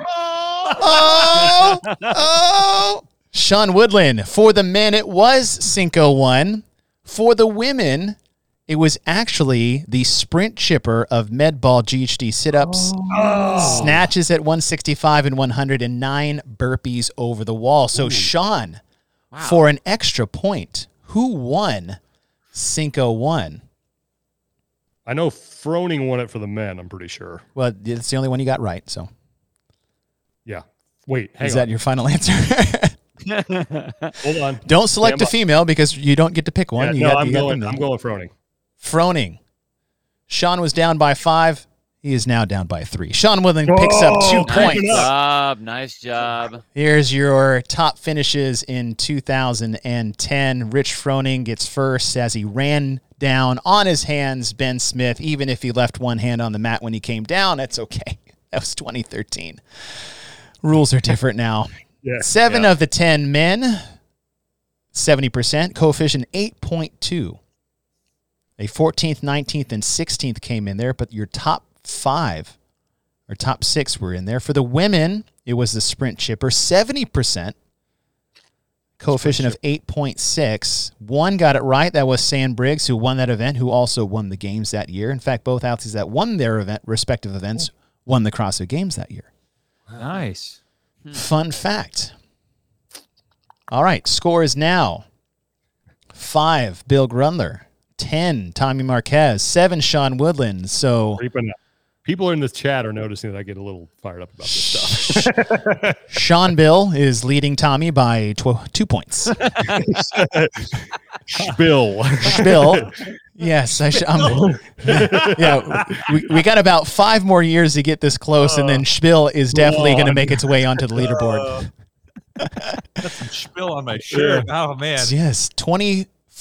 Oh, oh. Sean Woodland. For the men, it was Cinco one. For the women, it was actually the sprint chipper of MedBall GHD sit ups, oh. snatches at 165 and 109 burpees over the wall. So, Sean, for an extra point, who won Cinco one? I know Froning won it for the men. I'm pretty sure. Well, it's the only one you got right. So, Yeah. Wait. Hang is on. that your final answer? Hold on. don't select Stand a by. female because you don't get to pick one. Yeah, you no, got, I'm you going. them I'm going Froning. Froning. Sean was down by five. He is now down by three. Sean Woodland picks up two Oh, points. creeping. Job. Nice job. Here's your top finishes in 2010. Rich Froning gets first as he ran down on his hands Ben Smith. Even if he left one hand on the mat when he came down, that's okay. That was 2013. Rules are different now. Yeah. Seven yeah. of the 10 men, 70%, coefficient 8.2. A 14th, 19th, and 16th came in there, but your top five or top six were in there. For the women, it was the sprint chipper, 70%, coefficient of 8.6. One got it right. That was Sam Briggs, who won that event, who also won the games that year. In fact, both athletes that won their event, respective events, won the CrossFit Games that year. Nice. Hmm. Fun fact. All right, score is now five, Bill Grundler, 10, Tommy Marquez, seven, Sean Woodland. So Creeping up. People in the chat are noticing that I get a little fired up about this stuff. Sean Bill is leading Tommy by tw- two points. Bill. Bill, yes, I sh- I'm, yeah, we, we got about five more years to get this close, and then uh, Spill is definitely going to make its way onto the leaderboard. Spill on my shirt. Oh man. Yes,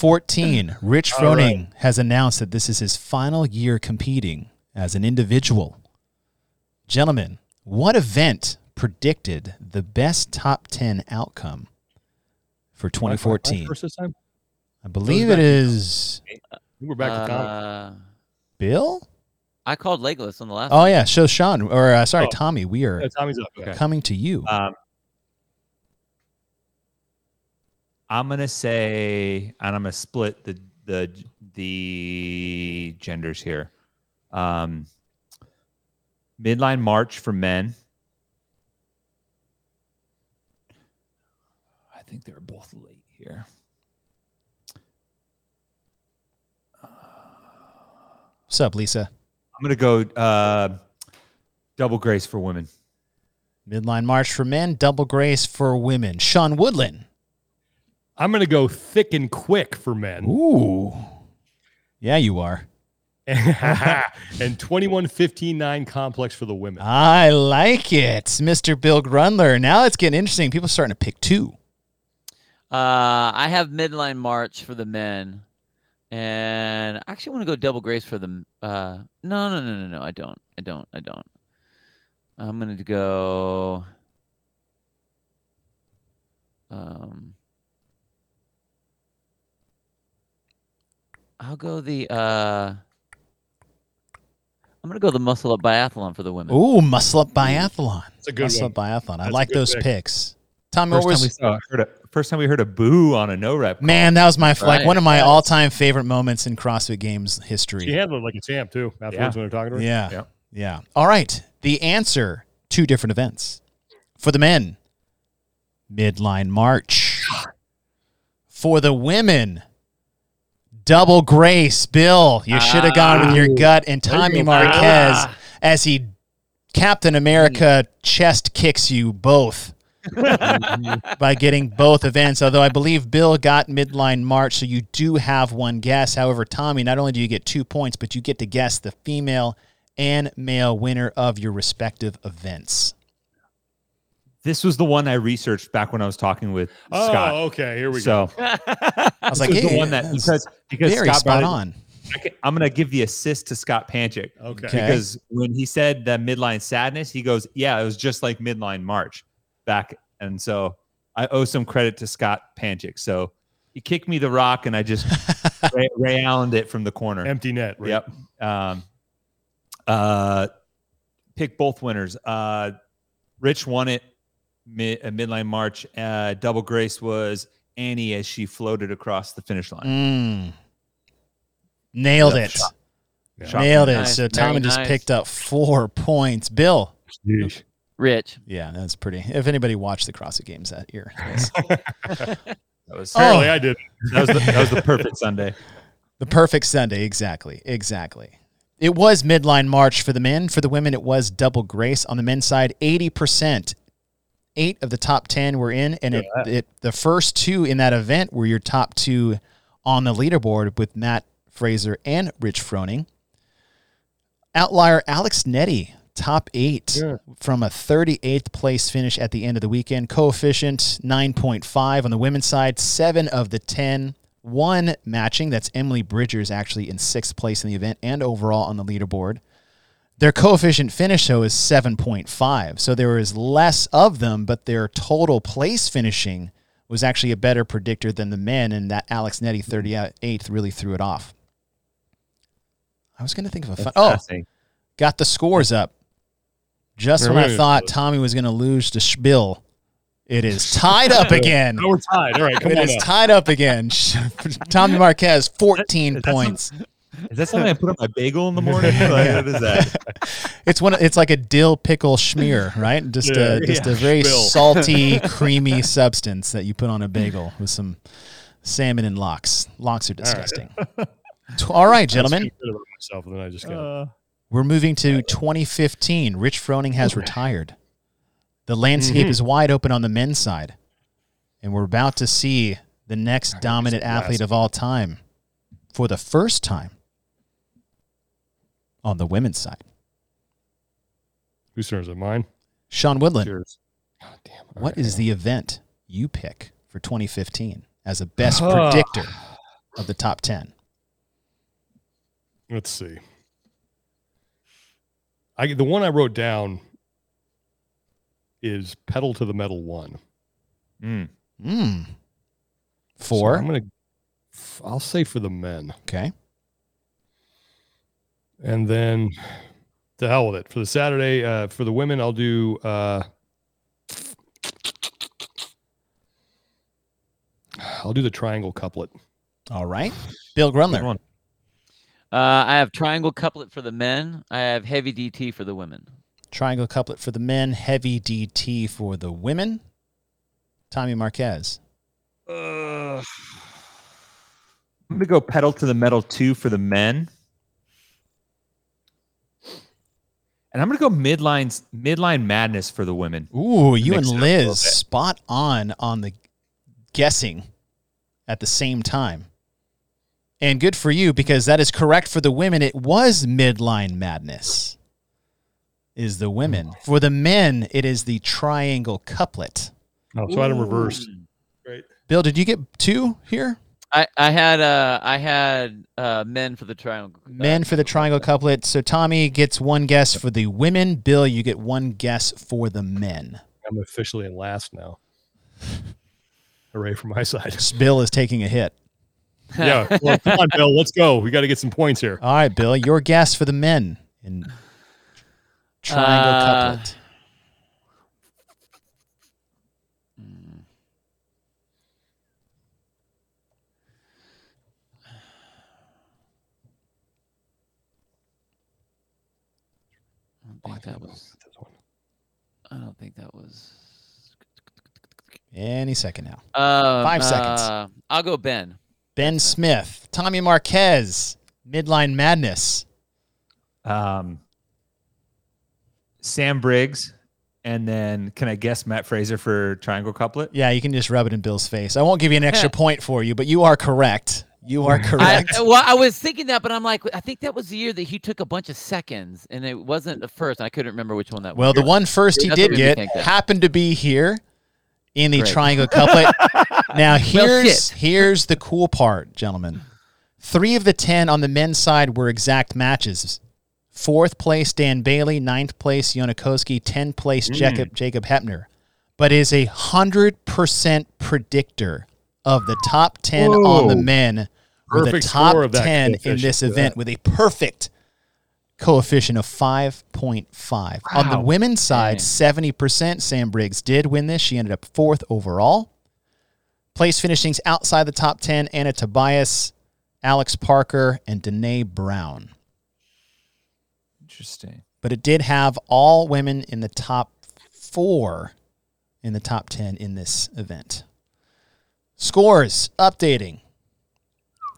2014. Rich All Froning has announced that this is his final year competing as an individual. Gentlemen, what event predicted the best top 10 outcome for 2014? First this time? I believe back it to- is I think We're back to Uh, Bill? I called Legolas on the last. Oh, yeah. So, Sean, or uh, sorry, Oh. Tommy, we are Yeah, Tommy's up. Okay. coming to you. Um, I'm gonna say, and I'm gonna split the the the genders here. Um, midline March for men. I think they were both late here. What's up, Lisa? I'm gonna go uh, double grace for women. Midline March for men, double grace for women. Sean Woodland. I'm going to go thick and quick for men. Ooh. Yeah, you are. and 21 15 9 complex for the women. I like it, Mr. Bill Grundler. Now it's getting interesting. People are starting to pick two. Uh, I have midline march for the men, and I actually want to go double grace for them. Uh, no, no, no, no, no. I don't. I don't. I don't. I'm gonna go. Um, I'll go the. Uh, I'm gonna go the muscle up biathlon for the women. Ooh, muscle up biathlon. It's a good muscle one. up biathlon. I That's a like those pick. picks. Tommy, First what time we saw, heard a, first time we heard a boo on a no rep. call. man? That was my like one of my Yes. all time favorite moments in CrossFit Games history. She handled it like a champ, too, afterwards Yeah. when they're talking to her. Yeah. Yep. Yeah. All right. The answer two different events. For the men, midline march. For the women, double grace. Bill, you should have gone with your gut and Tommy. Marquez Ah. as he Captain America chest kicks you both. by getting both events. Although I believe Bill got midline March, so you do have one guess. However, Tommy, not only do you get two points, but you get to guess the female and male winner of your respective events. This was the one I researched back when I was talking with Scott. Oh, Scott. okay. Here we So go. I was like, was hey, the one that because because very Scott spot brought it- on. I can, I'm going to give the assist to Scott Panchik Okay. Okay. because when he said that midline sadness, he goes, "Yeah, it was just like midline March back." And so I owe some credit to Scott Panchik. So he kicked me the rock, and I just Ray, Ray Allened it from the corner. Empty net. Right? Yep. Um, uh, pick both winners. Uh, Rich won it mid, uh, midline March. Uh, double grace was Annie as she floated across the finish line. Mm. Nailed Yeah, it. shot. Yeah. Shot. Nailed it. Nice, So very Tommy just picked up four points. Bill. Yeesh. Rich. Yeah, that's pretty. If anybody watched the CrossFit Games that year. That was Apparently, Oh. I did. that was the, that was the perfect Sunday. The perfect Sunday, exactly, exactly. It was midline March for the men. For the women, it was double grace. On the men's side, eighty percent, eight of the top ten were in, and it, it the first two in that event were your top two on the leaderboard with Mat Fraser and Rich Froning. Outlier Alex Nettie, top eight Yeah. from a 38th place finish at the end of the weekend. Coefficient 9.5 on the women's side, seven of the 10 one matching. That's Emily Bridgers actually in sixth place in the event and overall on the leaderboard. Their coefficient finish though is 7.5. So there was less of them, but their total place finishing was actually a better predictor than the men, and that Alex Nettie 38th really threw it off. I was going to think of a fun. Oh, got the scores up. Just when I thought Tommy was going to lose to Spill, it is tied up again. Now we're tied. All right, come It on is now. tied up again. Tommy Marquez, 14 Is that points. Is that something I put on my bagel in the morning? Like, what is that? It's one. It's like a dill pickle schmear, right? Just a Yeah, just a very spill. salty, creamy substance that you put on a bagel with some salmon and lox. Lox are disgusting. Tw- All right, gentlemen. I speak better myself than I just got. Uh, We're moving to 2015. Rich Froning has retired. The landscape is wide open on the men's side. And we're about to see the next dominant athlete of all time for the first time on the women's side. Whose turn is it? Mine. Sean Woodland, cheers. God damn. what is the event you pick for 2015 as a best predictor of the top 10? Let's see. I the one I wrote down is pedal to the metal one. Mm. Mm. So Four. I'm gonna. I'll say for the men, okay. And then to hell with it for the Saturday. Uh, for the women, I'll do. Uh, I'll do the triangle couplet. All right. Bill Good Grundler. one. Uh, I have triangle couplet for the men. I have heavy DT for the women. Triangle couplet for the men. Heavy DT for the women. Tommy Marquez. Uh, I'm gonna go pedal to the metal two for the men. And I'm gonna go midline midline madness for the women. Ooh, you and Mix it up a little Liz spot on on the guessing at the same time. And good for you because that is correct for the women. It was midline madness. Is the women. For the men, it is the triangle couplet. Oh, so I had them reversed. Ooh. Right. Bill, did you get two here? I, I had uh I had uh men for the triangle. uh, Men for the triangle couplet. So Tommy gets one guess for the women. Bill, you get one guess for the men. I'm officially in last now. Hooray for my side. Bill is taking a hit. yeah. Well, come on, Bill. Let's go. We got to get some points here. All right, Bill, your guess for the men in triangle Uh, couplet. Think that was. I don't think that was. Any second now. Um, Five seconds. uh, I'll go Ben. Ben Smith, Tommy Marquez, Midline Madness. Um, Sam Briggs, and then can I guess Mat Fraser for triangle couplet? Yeah, you can just rub it in Bill's face. I won't give you an extra point for you, but you are correct. You are I, correct. well, I was thinking that, but I'm like, I think that was the year that he took a bunch of seconds, and it wasn't the first. I couldn't remember which one that well, was. Well, the one first he That's did what made me get happened to be here in the Great. triangle couplet. now here's shit. here's the cool part, gentlemen. Three of the ten on the men's side were exact matches. Fourth place Dan Bailey, ninth place Jonne Koski, tenth place Hmm. Jacob Jacob Heppner, but is a hundred percent predictor of the top ten on the Whoa. men. With the top score of that ten in this event with a perfect coefficient of 5.5. On the women's side, Dang. 70% Sam Briggs did win this. She ended up fourth overall. Place finishings outside the top 10 Anna Tobias, Alex Parker, and Danae Brown. Interesting. But it did have all women in the top four in the top 10 in this event. Scores updating.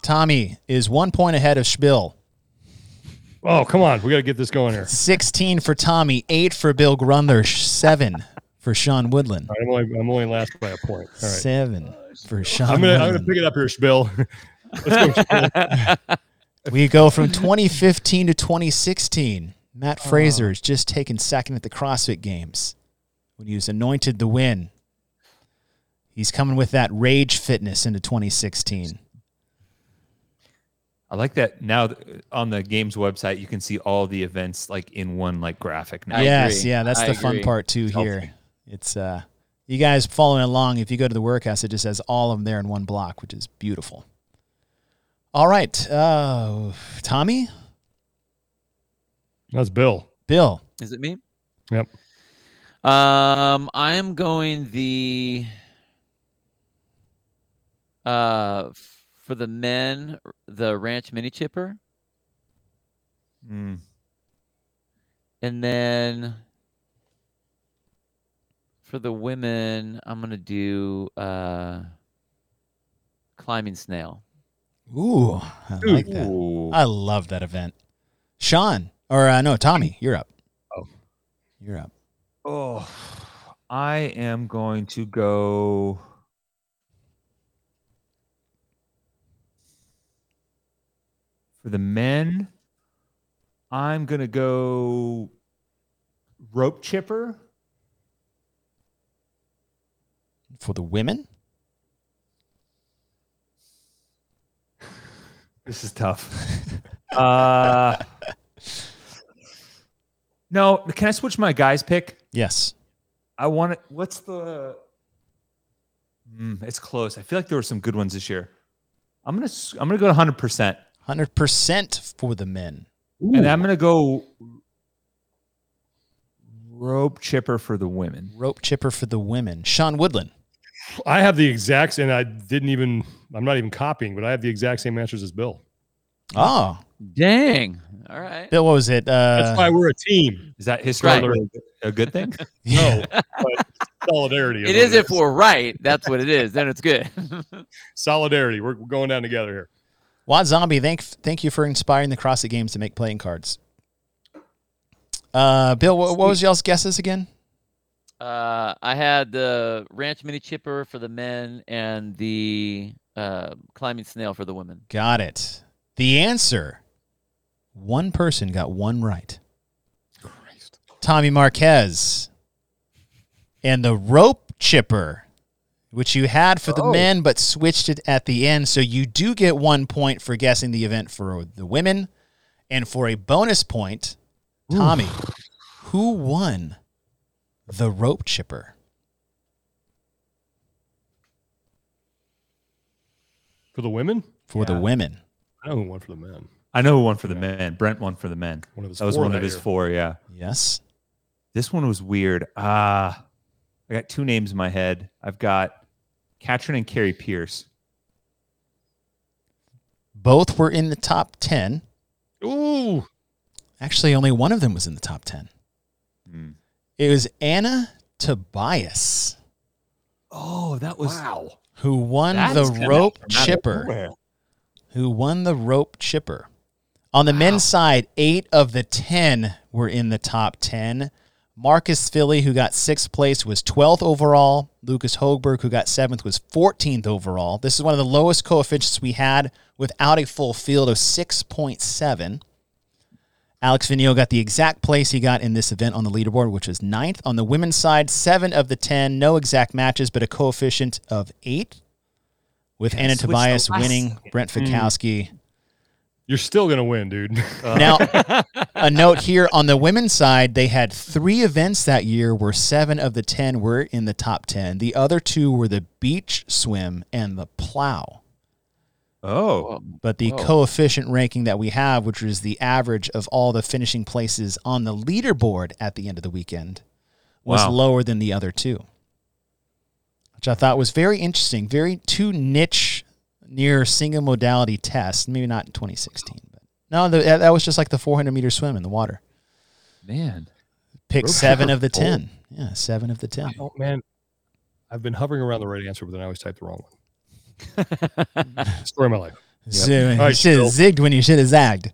Tommy is one point ahead of Spill. Oh, come on. We got to get this going here. 16 for Tommy, 8 for Bill Grundler, 7 for Sean Woodland. Right, I'm only, I'm only last by a point. All right. 7 for Sean I'm gonna I'm gonna Woodland. pick it up here, Spill. Let's go. Spill. We go from 2015 to 2016. Mat uh-huh. Fraser is just taken second at the CrossFit Games when he was anointed the win. He's coming with that rage fitness into 2016. I like that now on the games website you can see all the events like in one like graphic now. I yes, agree. yeah, that's I the fun part too It's here. healthy. It's uh you guys following along, if you go to the workhouse, it just has all of them there in one block, which is beautiful. All right. Uh Tommy? That's Bill. Bill. Is it me? Yep. Um, I am going the uh for the men the ranch mini chipper, Mm. and then for the women I'm gonna do uh climbing snail. Ooh, I like that. Ooh. I love that event. Sean, or uh, no, Tommy, you're up. Oh. You're up. Oh, I am going to go. For the men, I'm going to go rope chipper. For the women? This is tough. uh, No, can I switch my guys pick? Yes. I want it. What's the? Mm, it's close. I feel like there were some good ones this year. I'm gonna I'm gonna go 100, percent 100% for the men. and I'm gonna go rope chipper for the women. Rope chipper for the women. Sean Woodland. I have the exact, and I didn't even. I'm not even copying, but I have the exact same answers as Bill. Oh, Dang. All right. Bill, what was it? That's Uh, why we're a team. Is that historically Right. a good thing? No, but solidarity. It is if we're right. That's what it is. Then it's good. solidarity. We're, we're going down together here. Wad Zombie, thank thank you for inspiring the CrossFit Games to make playing cards. Uh, Bill, what, what was y'all's guesses again? Uh, I had the ranch mini chipper for the men and the uh, climbing snail for the women. Got it. The answer one person got one right. Christ. Tommy Marquez. And the rope chipper, which you had for the Oh. men but switched it at the end. So you do get one point for guessing the event for the women. And for a bonus point, Tommy, who won the rope chipper? For the women, For the women. I know who won for the men. I know who won for the men. Brent won for the men. One of his That was four one that of his year. four. Yeah. Yes. This one was weird. Ah, I got two names in my head. I've got Katrin and Kari Pearce. Both were in the top 10. Ooh, Actually, only one of them was in the top 10. Hmm. It was Anna Tobias Oh, that was wow. who won That's the rope from out of chipper. Who won the rope chipper. On the men's side, eight of the 10 were in the top 10. Marcus Filly, who got sixth place, was 12th overall. Lucas Hogberg, who got seventh, was 14th overall. This is one of the lowest coefficients we had without a full field of 6.7. Alex Vigneault got the exact place he got in this event on the leaderboard, which was ninth. On the women's side, seven of the 10, no exact matches, but a coefficient of eight, with Anna Tobias winning. Brent Fikowski. You're still gonna win, dude. Uh. Now, a note here on the women's side, they had three events that year where seven of the 10 were in the top 10. The other two were the beach swim and the plow. Oh, But the Whoa. coefficient ranking that we have, which is the average of all the finishing places on the leaderboard at the end of the weekend, was Wow. lower than the other two. Which I thought was very interesting. Very two niche, near single modality test. Maybe not in 2016, but no, the, that was just like the 400 meter swim in the water. man. Pick Rope seven of the full. 10. Yeah, seven of the 10. oh man, I've been hovering around the right answer, but then I always type the wrong one. Story of my life. So you right, should have zigged when you should have zagged.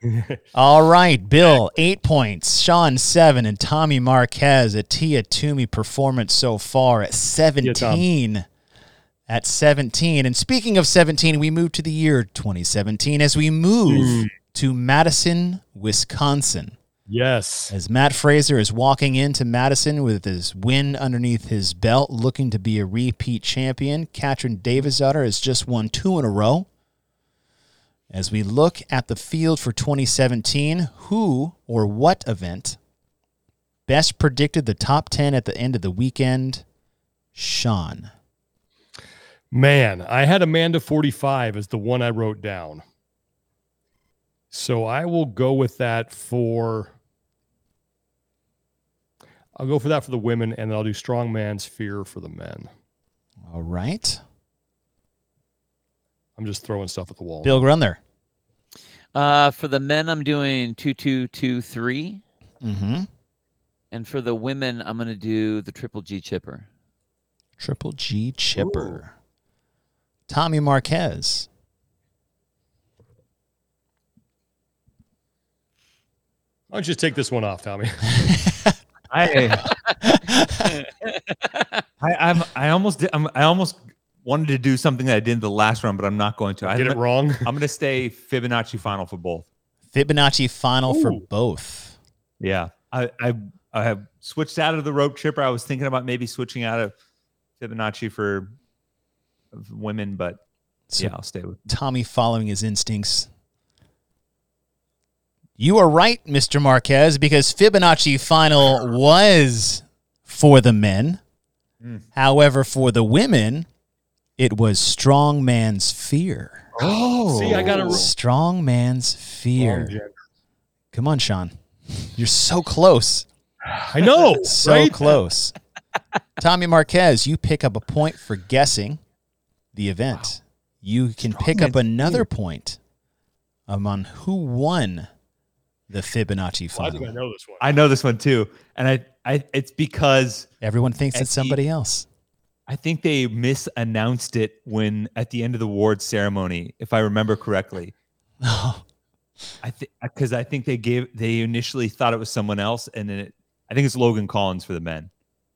All right, Bill, eight points. Sean, seven. And Tommy Marquez, a Tia Toomey performance so far at 17. At 17. And speaking of 17, we move to the year 2017 as we move hmm. to Madison, Wisconsin. Yes. As Mat Fraser is walking into Madison with his win underneath his belt, looking to be a repeat champion, Katrin Davis has just won two in a row. As we look at the field for 2017, who or what event best predicted the top 10 at the end of the weekend? Sean. Man, I had Amanda 45 as the one I wrote down. So I will go with that for I'll go for that for the women and then I'll do strongman's fear for the men. All right. I'm just throwing stuff at the wall. Bill Grundler. Uh, for the men, I'm doing two two two three, Mm-hmm. and for the women, I'm gonna do the triple G chipper. Triple G Chipper. Tommy Marquez. Why don't you just take this one off, Tommy? I, I, I'm, I almost, did, I'm, I almost wanted to do something that I did in the last round, but I'm not going to. I, did it wrong. I'm going to stay Fibonacci final for both. Fibonacci final for both. Yeah, I, I, I have switched out of the rope chipper. I was thinking about maybe switching out of Fibonacci for women, but So yeah, I'll stay with. Tommy following his instincts. You are right, Mr. Marquez, because Fibonacci final was for the men. Mm. However, for the women, it was strong man's fear. Oh, See, I got a Strong man's fear. gender. Come on, Sean. You're so close. I know, So right? close. Tommy Marquez, you pick up a point for guessing the event. You can pick up man's another point um, on who won the Fibonacci Well, I think I final. know this one. I know this one too, and I, I, it's because Everyone thinks it's he- somebody else. I think they misannounced it when at the end of the award ceremony, if I remember correctly. Oh, I think because I think they gave they initially thought it was someone else, and then it, I think it's Logan Collins for the men.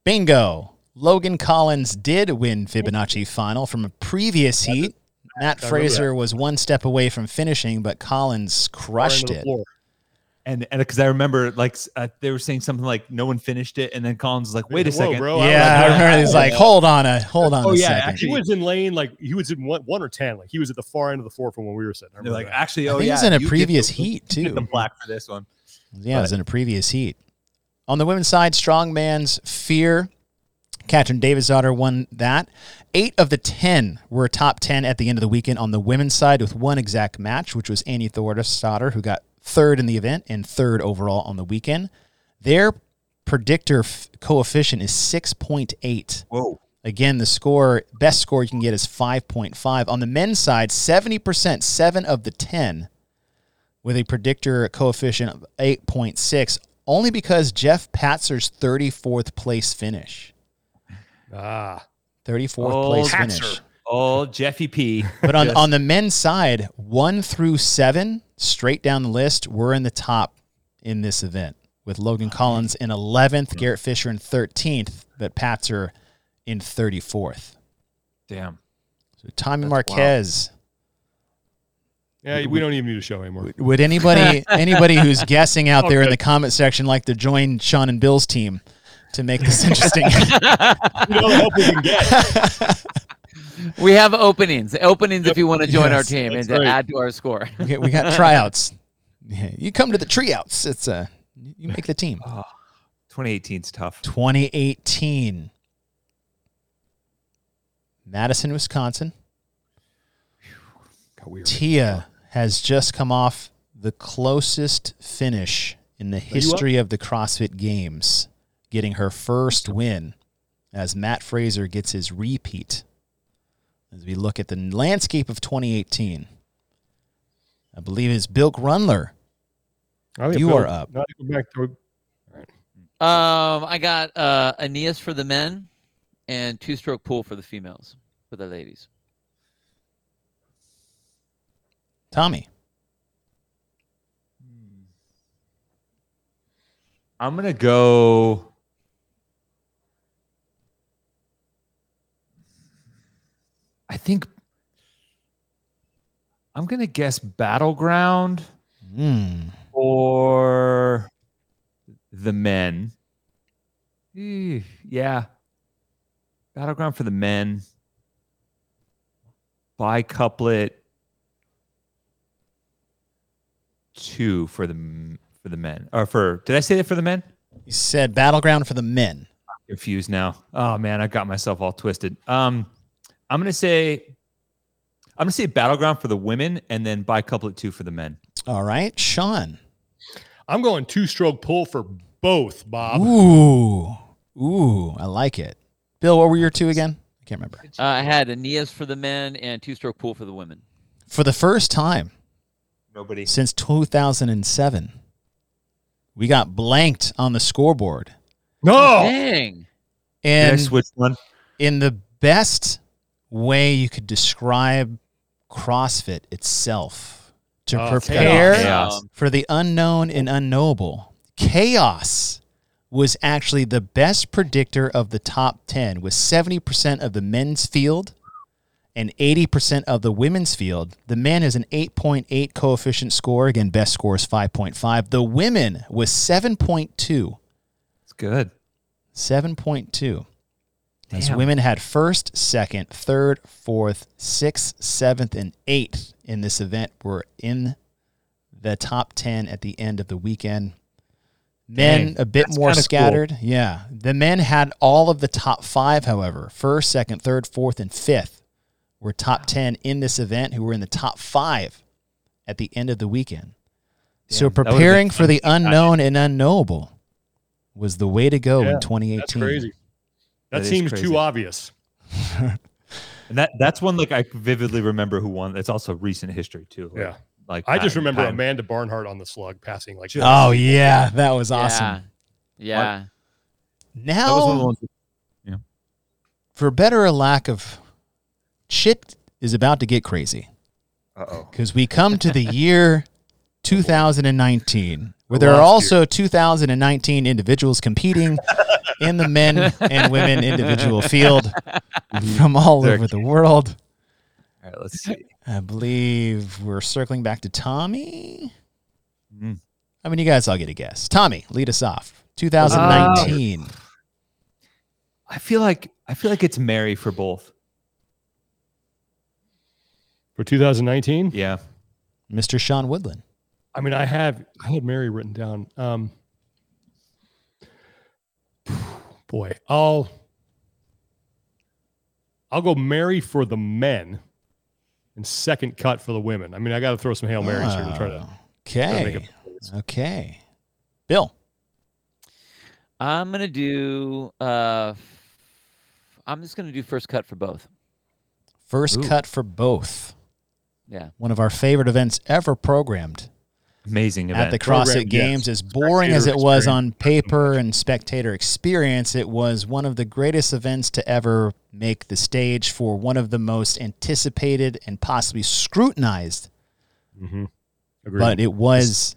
bingo. Logan Collins did win Fibonacci final from a previous heat. Mat Fraser was one step away from finishing, but Collins crushed it. floor. And and because I remember like uh, they were saying something like no one finished it, and then Collins was like, wait a Whoa, second, bro. I Yeah, I was- remember he's like, hold on a hold on Oh, a yeah, second. actually- He was in lane like he was in one, one or ten. Like he was at the far end of the floor from when we were sitting. I they're remember like, that. actually, I oh think yeah, it was in a previous the- heat you get the too. black for this one. Yeah, it was in a previous heat. On the women's side, Strongman's Fear. Katrin Davidsdottir won that. Eight of the 10 were top 10 at the end of the weekend on the women's side with one exact match, which was Annie Thorisdottir, who got third in the event and third overall on the weekend. Their predictor f- coefficient is 6.8. Whoa, Again, the score, best score you can get is 5.5. On the men's side, 70%, 7 of the 10, with a predictor coefficient of 8.6, only because Jeff Patzer's 34th place finish. Ah, 34th Oh, place Patzer. finish. oh Jeffy P. But on, Yes. on the men's side, 1 through 7, straight down the list, were in the top in this event, with Logan Collins in 11th, Garrett Fisher in 13th, but Patzer in 34th. damn. So Tommy That's Marquez. yeah. We don't even need to show anymore. Would anybody anybody who's guessing out there in the comment section like to join Sean and Bill's team to make this interesting? You know the help we can get. We have openings. Openings if you want to join our team and that's to right. add to our score. we, got, we got tryouts. Yeah, you come to the tryouts. It's a you make the team. Ah, 2018's tough. 2018, Madison, Wisconsin. Got weird. Tia has just come off the closest finish in the history of the CrossFit Games, getting her first win as Mat Fraser gets his repeat. As we look at the landscape of 2018, I believe it's Bill Grundler. I You Bill- are up. Not to back to Um, I got uh, Aeneas for the men and two stroke pull for the females, for the ladies. Tommy. I'm gonna go. I think I'm gonna guess battleground Mm. for the men. Yeah, battleground for the men. Bicouplet two for the for the men or for did I say that for the men? You said battleground for the men. I'm confused now. Oh man, I got myself all twisted. Um, I'm gonna say, I'm gonna say battleground for the women, and then bicouplet two for the men. All right, Sean. I'm going two stroke pull for both, Bob. Ooh, ooh, I like it. Bill, what were your two again? I can't remember. Uh, I had Aeneas for the men and two stroke pull for the women. For the first time Nobody. since 2007, we got blanked on the scoreboard. No, Dang. Did I And switch one? in the best way you could describe CrossFit itself to Oh, prepare chaos. For the unknown and unknowable. Chaos was actually the best predictor of the top 10 with 70% of the men's field and 80% of the women's field. The men has an 8.8 coefficient score. Again, best score is 5.5. The women was 7.2. It's good. 7.2. As women had first, second, third, fourth, sixth, seventh, and eighth in this event were in the top 10 at the end of the weekend. Men Dang, a bit more kinda cool. scattered. Yeah. The men had all of the top five, however. First, second, third, fourth, and fifth were top 10 in this event who were in the top five at the end of the weekend. so Damn, that preparing for the unknown and unknowable was the way to go Yeah, in 2018. That's crazy. That, That is seems too obvious. And that that's one like I vividly remember who won. It's also recent history too. Like, Yeah. Like I just remember time. Amanda Barnhart on the slug passing like Just- Oh, yeah. That was awesome. Yeah. Yeah. Now, That was one of the ones. for better or lack of, shit is about to get crazy Uh oh. because we come to the year 2019, where there are Last also 2019 individuals competing in the men and women individual field from all They're over the world. All right, let's see. I believe we're circling back to Tommy. Mm. I mean, you guys all get a guess. Tommy, lead us off. 2019. I feel like I feel like it's Mary for both. for 2019. Yeah. Mr. Sean Woodland. I mean, I have I had Mary written down. Um, boy, I'll I'll go Mary for the men, and second cut for the women. I mean, I got to throw some hail marys here to try to. try to make Okay. Okay. Bill. I'm gonna do. Uh, I'm just gonna do first cut for both. First Ooh. cut for both. Yeah. One of our favorite events ever programmed Amazing event. at the Program, CrossFit yes. Games. As boring as it Spectator was on paper and spectator experience, it was one of the greatest events to ever make the stage for one of the most anticipated and possibly scrutinized. Mhm. But it was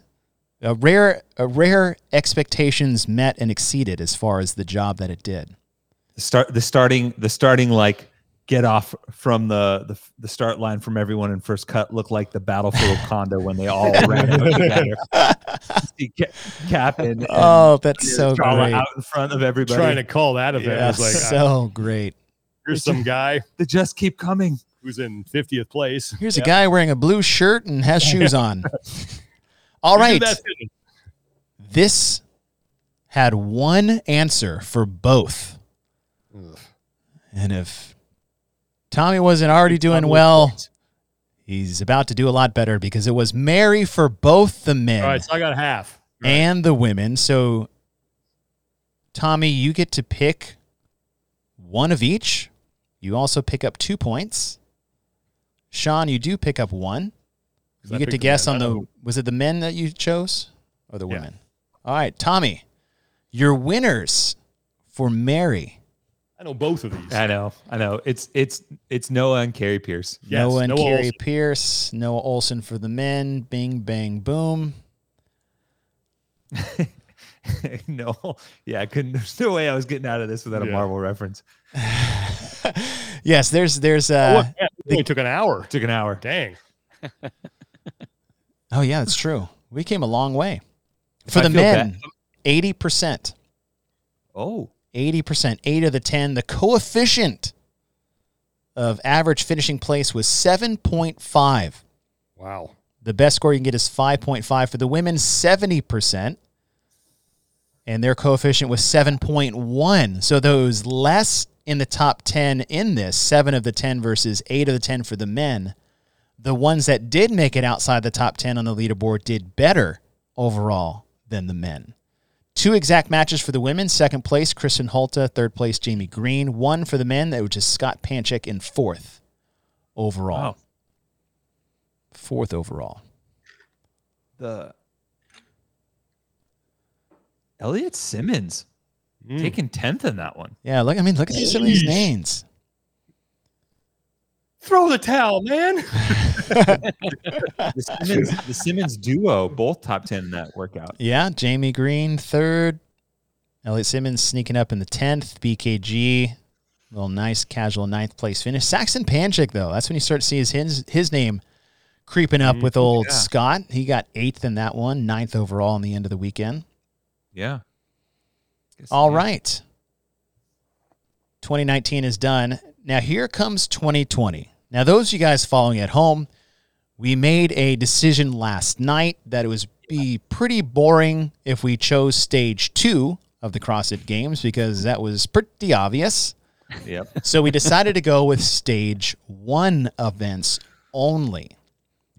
a rare, a rare expectations met and exceeded as far as the job that it did. the start the starting the starting like get off from the the, the start line from everyone in first cut looked like the battlefield condo when they all ran out together. See Ca- Cap and, and Oh, that's so great. out in front of everybody. trying to call that event Yeah, was like, uh, so great. here's some guy they just keep coming. who's in 50th place. Here's a guy wearing a blue shirt and has shoes on. All Who did right. that finish? This had one answer for both. And if Tommy wasn't already doing well, he's about to do a lot better because it was Mary for both the men All right, so I got half. Right. and the women. So, Tommy, you get to pick one of each. You also pick up two points. Sean, you do pick up one. You I get to picked the guess on the. Was it the men that you chose or the Yeah. women? All right, Tommy, your winners for Mary. I know both of these. I know, I know. It's it's it's Noah and Kari Pearce. Yes, Noah and Noah Kari Ohlsen. Pearce. Noah Ohlsen for the men. Bing, bang, boom. no, yeah, I couldn't. There's no way I was getting out of this without a Marvel reference. yes, there's there's Oh, uh look, yeah, it only took an hour. Took an hour. Dang. oh yeah, that's true. We came a long way. For I the men, eighty percent. Oh, 80%, 8 of the 10. The coefficient of average finishing place was 7.5. Wow. The best score you can get is 5.5 for the women, 70%. And their coefficient was 7.1. So those less in the top 10 in this, 7 of the 10 versus 8 of the 10 for the men, the ones that did make it outside the top 10 on the leaderboard did better overall than the men. Two exact matches for the women. Second place, Kristin Holte. Third place, Jamie Greene. One for the men, which is Scott Panchik in fourth overall. Wow. Fourth overall. the Elliot Simmons Mm. taking tenth in that one. Yeah, look. I mean, look at these, some of these names. Throw the towel, man. The Simmons, the Simmons duo, both top ten in that workout. Yeah, Jamie Greene third. Elliot Simmons sneaking up in the tenth. BKG, little nice casual ninth place finish. Saxon Panchik though, that's when you start to see his his, his name creeping up Mm, with old yeah. Scott. He got eighth in that one, ninth overall in the end of the weekend. Yeah. Guess- All yeah. right. 2019 is done. Now here comes 2020. Now those of you guys following at home, We made a decision last night that it was be pretty boring if we chose stage two of the CrossFit Games because that was pretty obvious. Yep. So we decided to go with stage one events only.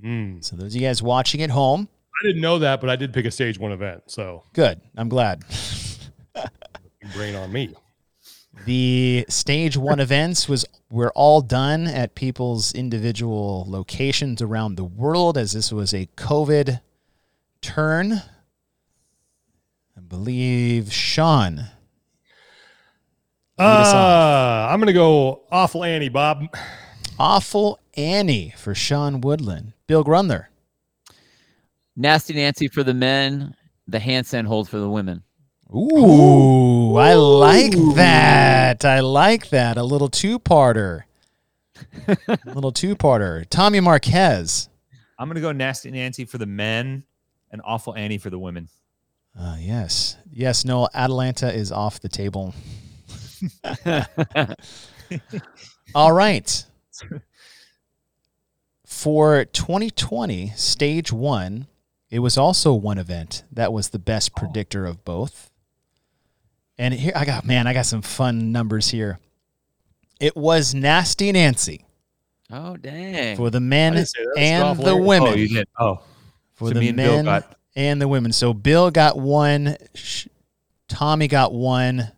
Mm. So those of you guys watching at home, I didn't know that, but I did pick a stage one event. So good. I'm glad. brain on me. The stage one events was were all done at people's individual locations around the world as this was a COVID turn. I believe Sean. us Uh, I'm going to go awful Annie, Bob. Awful Annie for Sean Woodland. Bill Grundler. Nasty Nancy for the men, the handstand hold for the women. Ooh, I like that. I like that. A little two parter. A little two parter. Tommy Marquez. I'm gonna go nasty Nancy for the men and awful Annie for the women. Uh, yes. Yes, Noel, Atalanta is off the table. All right. For 2020, stage one, it was also one event that was the best predictor of both. And here I got, man, I got some fun numbers here. It was Nasty Nancy Oh dang! for the men didn't say that. That's and the Annie. women. Oh, you did. Oh, for so the me and men got- and the women. So Bill got one, Tommy got one.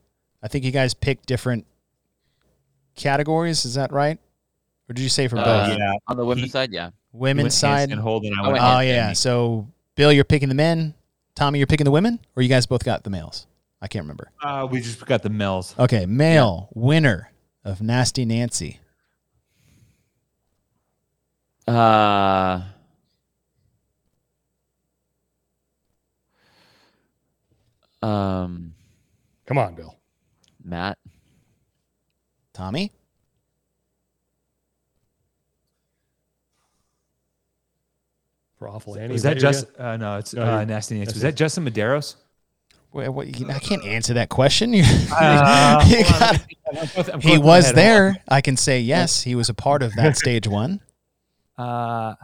I think you guys picked different categories. Is that right? Or did you say for Uh, both? yeah. On the women's He- side, yeah. Women's side. and hold, and I I went. went Oh handstand. yeah. So Bill, you're picking the men. Tommy, you're picking the women, or you guys both got the males? I can't remember. Uh, we just got the males. Okay, male winner of Nasty Nancy. Uh, um, Come on, Bill. Mat. Tommy. For awful Annie. Was that just? Uh, no, it's No, uh, you're- nasty Nancy. Was it. that Justin Medeiros? Wait, what, I can't answer that question. You- Uh, you hold on, gotta- both- he was there. I can say yes. He was a part of that stage one. Uh,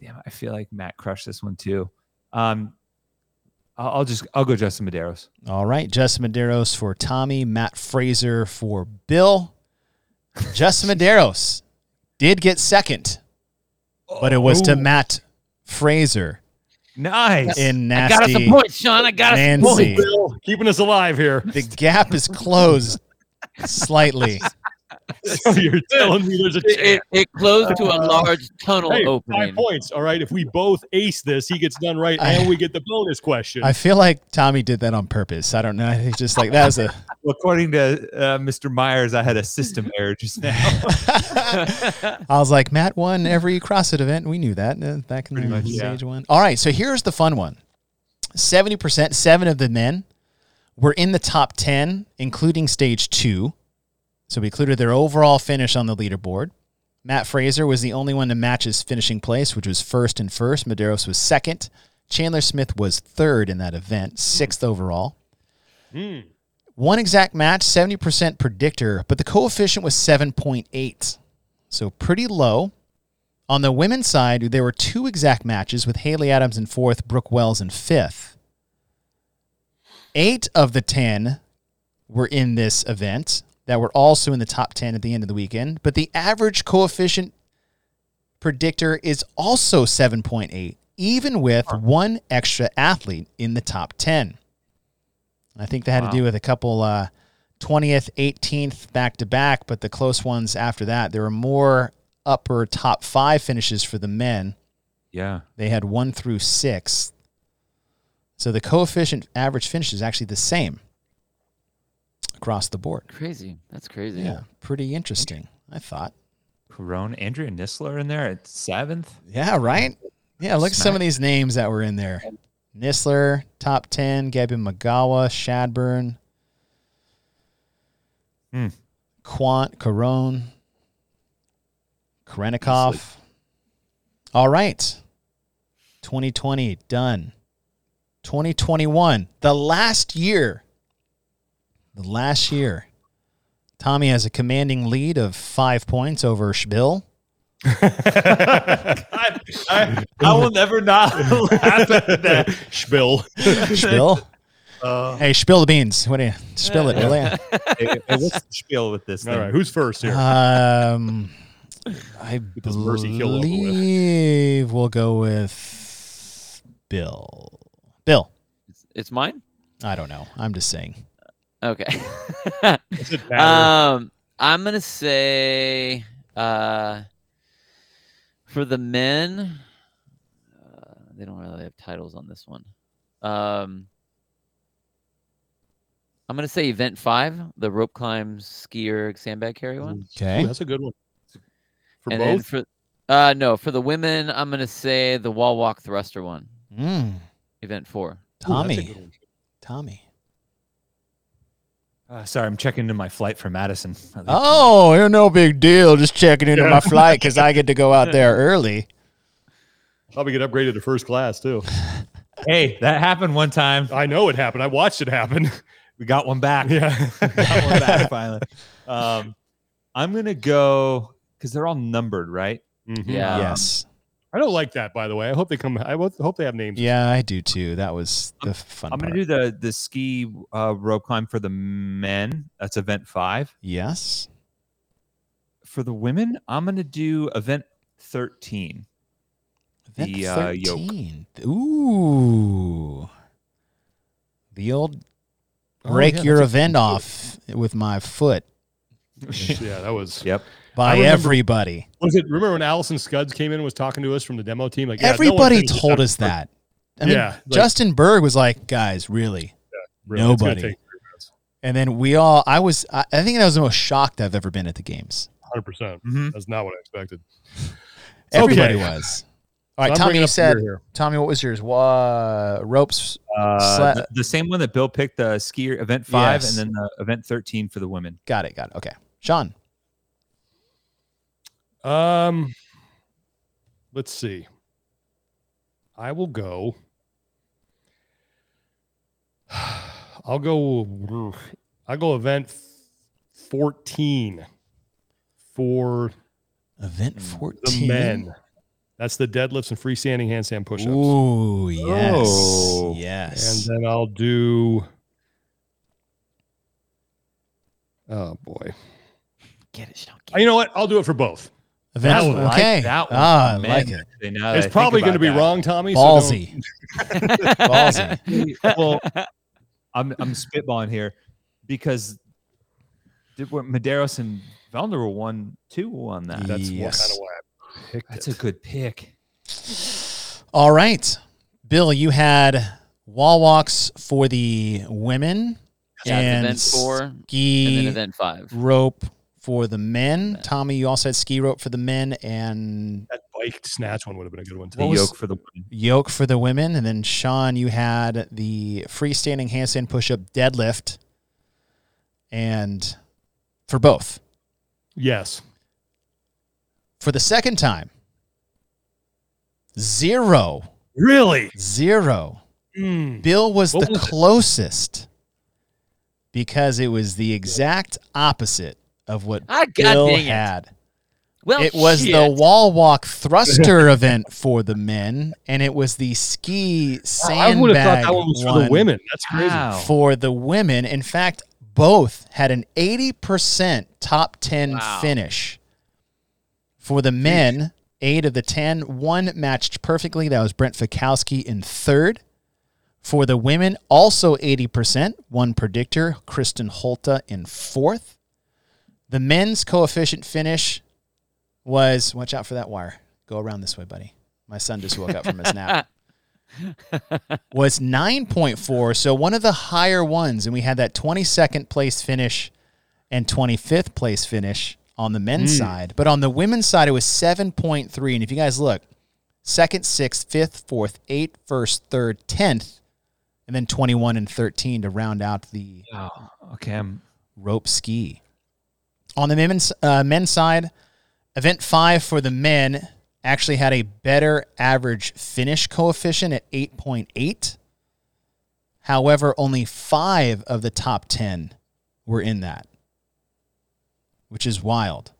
damn, I feel like Mat crushed this one too. Um, I'll, I'll just I'll go Justin Medeiros. All right, Justin Medeiros for Tommy, Mat Fraser for Bill. Justin Medeiros did get second, but it was to Oh, Mat Fraser nice. in I got us a point, Sean. I got us a Nancy. point. Keeping us alive here. The gap is closed slightly. So you're telling me there's a It, chance. it, it closed to a large tunnel Hey, opening. five points. All right. If we both ace this, he gets done right, I- and we get the bonus question. I feel like Tommy did that on purpose. I don't know. He's just like that was a. Well, according to uh, Mr. Myers, I had a system error just now. I was like, Mat won every CrossFit event. We knew that uh, back in Pretty the much, yeah. stage one. All right, so here's the fun one 70%, seven of the men were in the top 10, including stage two. So we included their overall finish on the leaderboard. Mat Fraser was the only one to match his finishing place, which was first and first. Medeiros was second. Chandler Smith was third in that event, sixth overall. Hmm. One exact match, 70% predictor, but the coefficient was 7.8. So pretty low. On the women's side, there were two exact matches with Haley Adams in fourth, Brooke Wells in fifth. Eight of the 10 were in this event that were also in the top 10 at the end of the weekend, but the average coefficient predictor is also 7.8, even with one extra athlete in the top 10. I think that had Wow. to do with a couple uh, 20th, 18th back to back, but the close ones after that, there were more upper top five finishes for the men. yeah. They had one through six. So the coefficient average finish is actually the same across the board. Crazy. That's crazy. Yeah, pretty interesting, I thought. Corona, Andrea Nisler in there at seventh. Yeah, right? Yeah, look at some of these names that were in there. Nisler, top 10, Gabby Magawa, Shadburn, Hmm. Kwant, Carone, Khrennikov. All right. 2020, done. 2021, the last year. The last year. Tommy has a commanding lead of five points over Schbill. I, I, I will never not laugh at that. Spill. Spill. Uh, Hey, spill the beans. What do you spill it? Will ya? hey, hey, what's the spiel with this thing? All right, who's first here? Um, I this Mercy kill over with. believe we'll go with Bill. Bill. It's, it's mine. I don't know. I'm just saying. Okay. Does it um, I'm gonna say uh, for the men, uh, they don't really have titles on this one. Um, I'm gonna say event five, the rope climb skier sandbag carry one. Okay. Ooh, that's a good one. For and both? for uh no, for the women, I'm gonna say the wall walk thruster one, Mm, event four. Ooh, that's a Tommy. good one. Tommy. Uh, sorry, I'm checking into my flight for Madison. Oh, no big deal. Just checking into my flight because I get to go out there early. Probably get upgraded to first class too. hey, that happened one time. I know it happened. I watched it happen. We got one back. yeah. got one back finally. Um, I'm gonna go because they're all numbered, right? Mhm. Yeah. yes. I don't like that, by the way. I hope they come. I hope hope they have names. Yeah, I do too. That was the fun I'm gonna do the the ski uh, rope climb for the men. That's event five. yes. For the women, I'm gonna do event 13. Event The, uh, yoke. 13. Ooh. The old Oh, break yeah, your event off with my foot yeah, that was. Yep. By remember- everybody. Was it? Remember when Allison Scuds came in and was talking to us from the demo team? Like yeah, everybody finishes told us that. I mean, Yeah, like- Justin Bergh was like, guys, really? Really, Nobody. take three minutes. And then we all, I was, I, I think that was the most shocked I've ever been at the games. 100%. Mhm. That's not what I expected. Everybody Okay. was. All right, So Tommy, bringing you said. Tommy, what was yours? Wa- ropes. Uh, Sla- the, the same one that Bill picked, the skier event five, Yes. and then the event 13 for the women. Got it. Got it. Okay. Sean. Um, let's see. I will go. I'll go. I'll go event fourteen for Event fourteen. the 14. men. That's the deadlifts and freestanding handstand pushups. Ooh, yes. Oh. Yes. And then I'll do. Oh boy! Get it, Sean. You know what? I'll do it for both. Event, I like okay. that one. Ah, I Man, like it. actually, now it's probably going to be that. wrong, Tommy. so don't- Ballsy. Ballsy. well, I'm I'm spitballing here because did what Medeiros and Vellner were one two on that. That's Yes. kind of why I picked That's it. a good pick. All right. Bill, you had wall walks for the women Yeah, and event four, and then event five. rope for the men. Tommy, you also had ski rope for the men and That bike snatch one would have been a good one too. The yoke for the women. yoke for the women. And then Sean, you had the freestanding handstand push up deadlift and for both. Yes. For the second time, zero, Really? zero. Mm. Bill was What the was it? closest because it was the exact opposite of what Ah, God Bill dang it. had. Well, it was the wall walk thruster event for the men, and it was the ski I would have thought sandbag that one was for the women. That's crazy. Wow. for the women. In fact, both had an 80% top 10 Wow. finish. For the men, eight of the 10, one matched perfectly. That was Brent Fikowski in third. For the women, also 80%, one predictor, Kristin Holte in fourth. The men's coefficient finish was, watch out for that wire. Go around this way, buddy. My son just woke up from his nap was 9.4. So one of the higher ones. And we had that 22nd place finish and 25th place finish on the men's hmm. side. But on the women's side, it was 7.3. And if you guys look, second, sixth, fifth, fourth, eighth, first, third, 10th, and then 21 and 13 to round out the Oh, okay. Rope ski. On the men's, uh, men's side, event five for the men actually had a better average finish coefficient at 8.8. However, only five of the top 10 were in that, which is wild.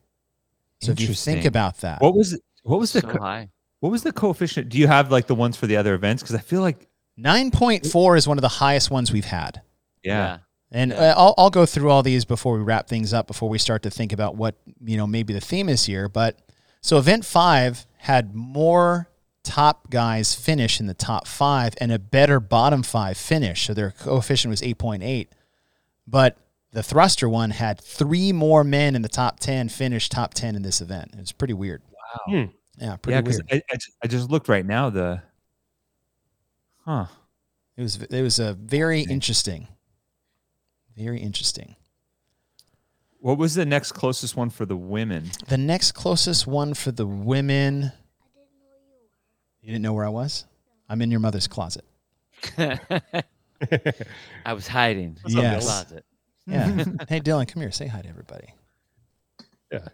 So if you think about that, What was what was the so co- high. what was the coefficient? Do you have like the ones for the other events? Because I feel like 9.4 is one of the highest ones we've had. yeah, And uh, I'll, I'll go through all these before we wrap things up, before we start to think about what, you know, maybe the theme is here. But so event five had more top guys finish in the top five and a better bottom five finish. So their coefficient was 8.8. But the thruster one had three more men in the top 10 finish top 10 in this event. It's pretty weird. wow, Yeah, pretty yeah. Weird. I, I, just, I just looked right now. The huh. It was, it was a very interesting, very interesting. What was the next closest one for the women? The next closest one for the women. You didn't know where I was? I'm in your mother's closet. I was hiding. What's up, in the Yes. closet. Yeah. hey, Dylan, come here. Say hi to everybody. Yeah.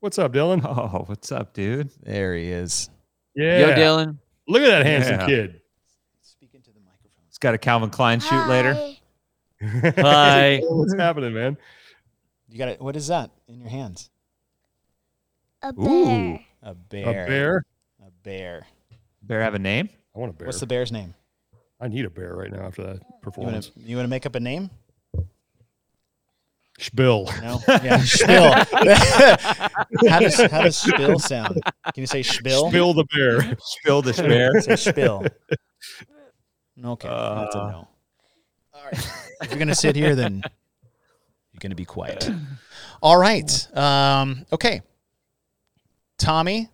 What's up, Dylan? Oh, what's up, dude? There he is. Yeah. Yo, Dylan. Look at that handsome Yeah. kid. Speak into the microphone. It's got a Calvin Klein shoot later. Hi. What's happening, man? You got it. What is that in your hands? A Ooh. bear. A A bear. A bear? A bear. Bear have a name? I want a bear. What's the bear's name? I need a bear right now after that You want performance. to you want to make up a name? Spill. No. Yeah, Spill. how does how does Spill sound? Can you say Spill? Spill the bear. Spill the bear. Say Spill. Okay, that's a Uh. no. All right. If you're gonna sit here, then you're gonna be quiet. All right. Um, okay. Tommy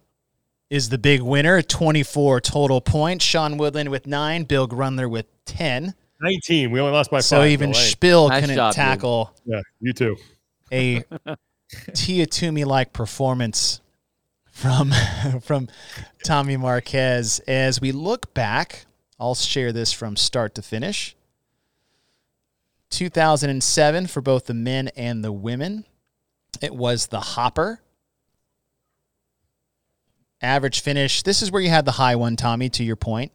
is the big winner, 24 total points. Sean Woodland with nine, Bill Grundler with 10. 19. We only lost by five. so even Bill. Spill Nice couldn't job, dude. tackle yeah, you too. a Tia Toomey like performance from from Tommy Marquez. As we look back, I'll share this from start to finish. 2007 for both the men and the women. It was the Hopper. Average finish. This is where you had the high one, Tommy, to your point.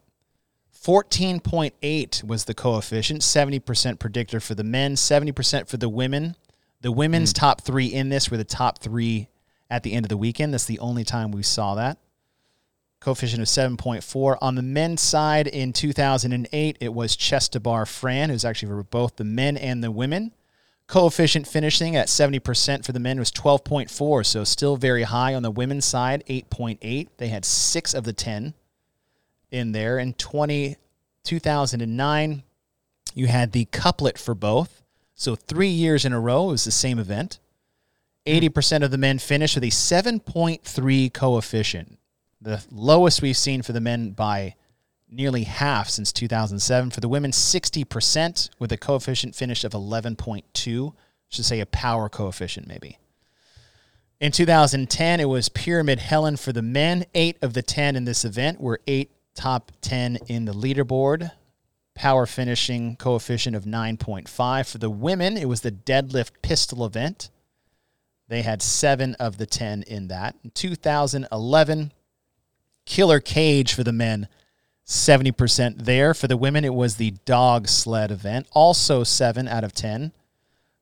14.8 was the coefficient, 70% predictor for the men, 70% for the women. The women's hmm. top three in this were the top three at the end of the weekend. That's the only time we saw that. Coefficient of 7.4. On the men's side in 2008, it was Chestabar Fran, who's actually for both the men and the women. Coefficient finishing at 70% for the men was 12.4, so still very high. On the women's side, 8.8. They had six of the 10 in there. In 20, 2009, you had the couplet for both. So three years in a row, it was the same event. 80% of the men finished with a 7.3 coefficient, the lowest we've seen for the men by nearly half since 2007. For the women, 60% with a coefficient finish of 11.2, should say a power coefficient maybe. In 2010, it was Pyramid Helen for the men. Eight of the 10 in this event were eight top 10 in the leaderboard. Power finishing coefficient of 9.5. For the women, it was the deadlift pistol event. They had seven of the 10 in that. In 2011, Killer Cage for the men, 70% there. For the women, it was the dog sled event, also seven out of 10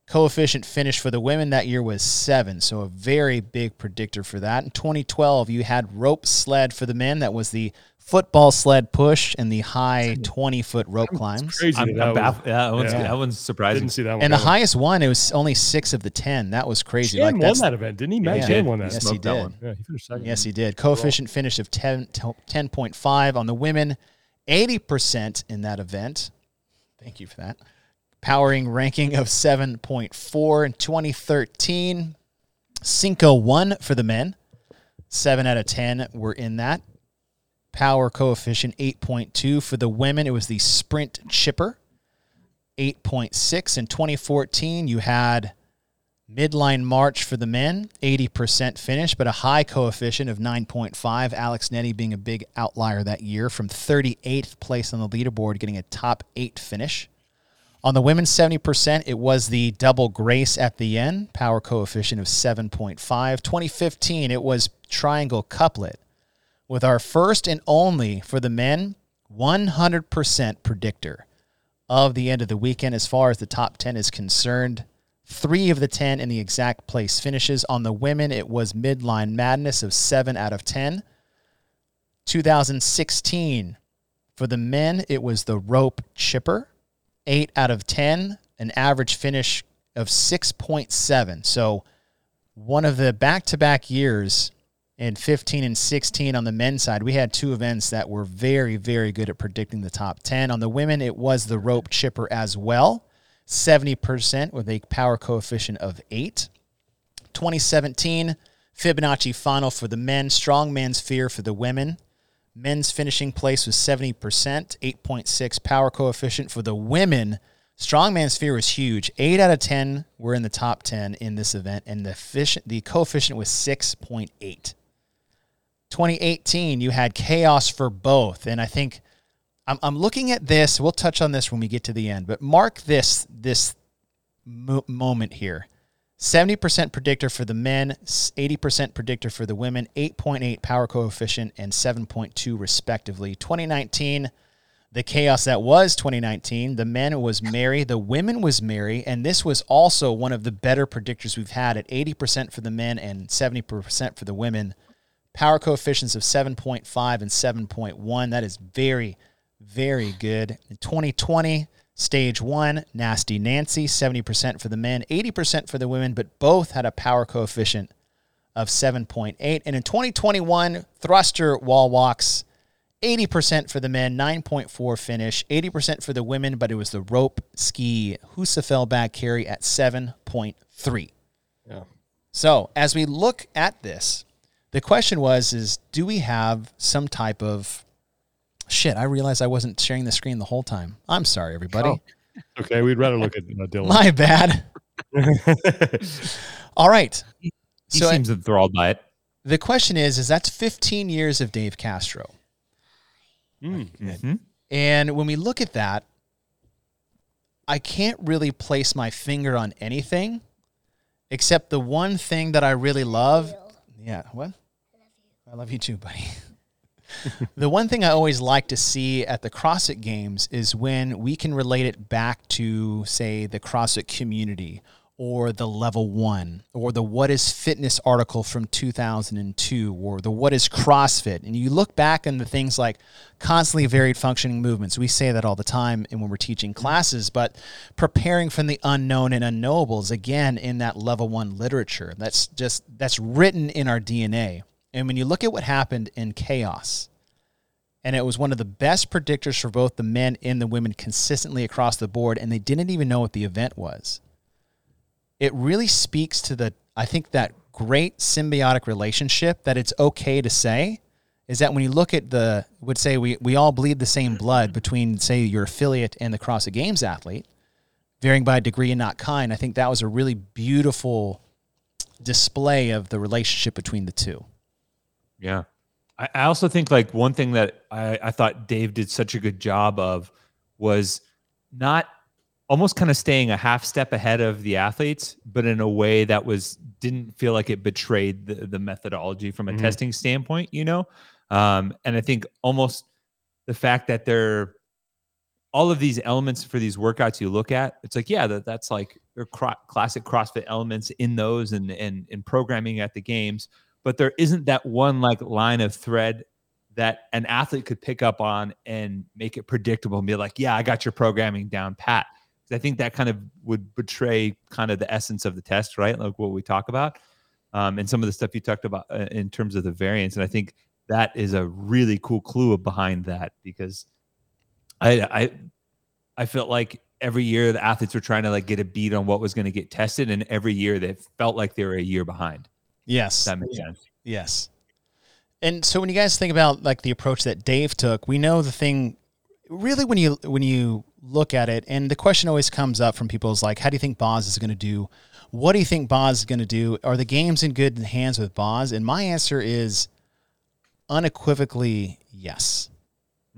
coefficient finish for the women that year was seven. So a very big predictor for that. In 2012, you had rope sled for the men. That was the football sled push and the high 20 foot rope climbs. Crazy. I'm, that I'm was- baff- yeah, that one's, yeah. that one's surprising. didn't see that one. And the coming. highest one, it was only six of the 10. That was crazy. Chan like won that event, didn't he? Matt Yeah. Chan won that. Yes, he Smoked that did. one. Yeah, he finished second. Yes, he did. Coefficient finish of 10, 10.5 on the women, 80% in that event. Thank you for that. Powering ranking of 7.4 in 2013. Cinco 1 for the men. 7 out of 10 were in that. Power coefficient 8.2 for the women. It was the sprint chipper. 8.6 in 2014. You had Midline March for the men, 80% finish, but a high coefficient of 9.5. Alex Nettie being a big outlier that year from 38th place on the leaderboard, getting a top eight finish. On the women's 70%, it was the double grace at the end, power coefficient of 7.5. 2015, it was triangle couplet with our first and only for the men 100% predictor of the end of the weekend as far as the top 10 is concerned. three of the 10 in the exact place finishes. On the women, it was midline madness of seven out of 10. 2016, for the men, it was the rope chipper, eight out of 10, an average finish of 6.7. So, one of the back to back years in 15 and 16 on the men's side, we had two events that were very, very good at predicting the top 10. On the women, it was the rope chipper as well, 70% with a power coefficient of 8. 2017, Fibonacci final for the men, strongman fear for the women. Men's finishing place was 70%, 8.6 power coefficient. For the women, strongman fear was huge. 8 out of 10 were in the top 10 in this event, and the, fish, the coefficient was 6.8. 2018, you had chaos for both. And I think I'm, I'm looking at this. We'll touch on this when we get to the end, but mark this this mo- moment here. 70% predictor for the men, 80% predictor for the women, 8.8 power coefficient, and 7.2 respectively. 2019, the chaos that was 2019, the men was Mary, the women was Mary, and this was also one of the better predictors we've had at 80% for the men and 70% for the women. Power coefficients of 7.5 and 7.1. That is very, very good. In 2020, stage one, Nasty Nancy, 70% for the men, 80% for the women, but both had a power coefficient of 7.8. And in 2021, thruster wall walks, 80% for the men, 9.4 finish, 80% for the women, but it was the rope ski Husafel back carry at 7.3. Yeah. So as we look at this, the question was is do we have some type of shit i realized i wasn't sharing the screen the whole time i'm sorry everybody Okay, we'd rather look at uh, Dylan. my bad all right He so seems enthralled by it. the question is is that's 15 years of dave castro Mm. Mhm. and when we look at that i can't really place my finger on anything except the one thing that i really love Yeah. What? I love you I love you too, buddy. the one thing I always like to see at the CrossFit Games is when we can relate it back to, say, the CrossFit community or the level one or the What is Fitness article from 2002 or the What is CrossFit. And you look back on the things like constantly varied functioning movements. We say that all the time and when we're teaching classes, but preparing from the unknown and unknowables, again, in that level one literature. That's just, that's written in our DNA. And when you look at what happened in chaos, and it was one of the best predictors for both the men and the women consistently across the board, and they didn't even know what the event was. It really speaks to the, I think, that great symbiotic relationship that it's okay to say is that when you look at the, would say we, we all bleed the same blood between, say, your affiliate and the CrossFit Games athlete, varying by degree and not kind. I think that was a really beautiful display of the relationship between the two. Yeah. I, I also think like one thing that I, I thought Dave did such a good job of was not almost kind of staying a half step ahead of the athletes, but in a way that was didn't feel like it betrayed the, the methodology from a Mhm. testing standpoint, you know? Um, and I think almost the fact that they're all of these elements for these workouts you look at, it's like, yeah, that, that's like they're cro- classic CrossFit elements in those and and and programming at the games, but there isn't that one like line of thread that an athlete could pick up on and make it predictable and be like, yeah, I got your programming down pat. I think that kind of would betray kind of the essence of the test, right? Like what we talk about, um, and some of the stuff you talked about uh, in terms of the variance. And I think that is a really cool clue behind that because I I I felt like every year the athletes were trying to like get a beat on what was going to get tested, and every year they felt like they were a year behind. Yes. That makes sense. Yes. And so when you guys think about like the approach that Dave took, we know the thing really when you when you look at it and the question always comes up from people is like how do you think Boz is going to do? What do you think Boz is going to do? Are the games in good hands with Boz? And my answer is unequivocally yes.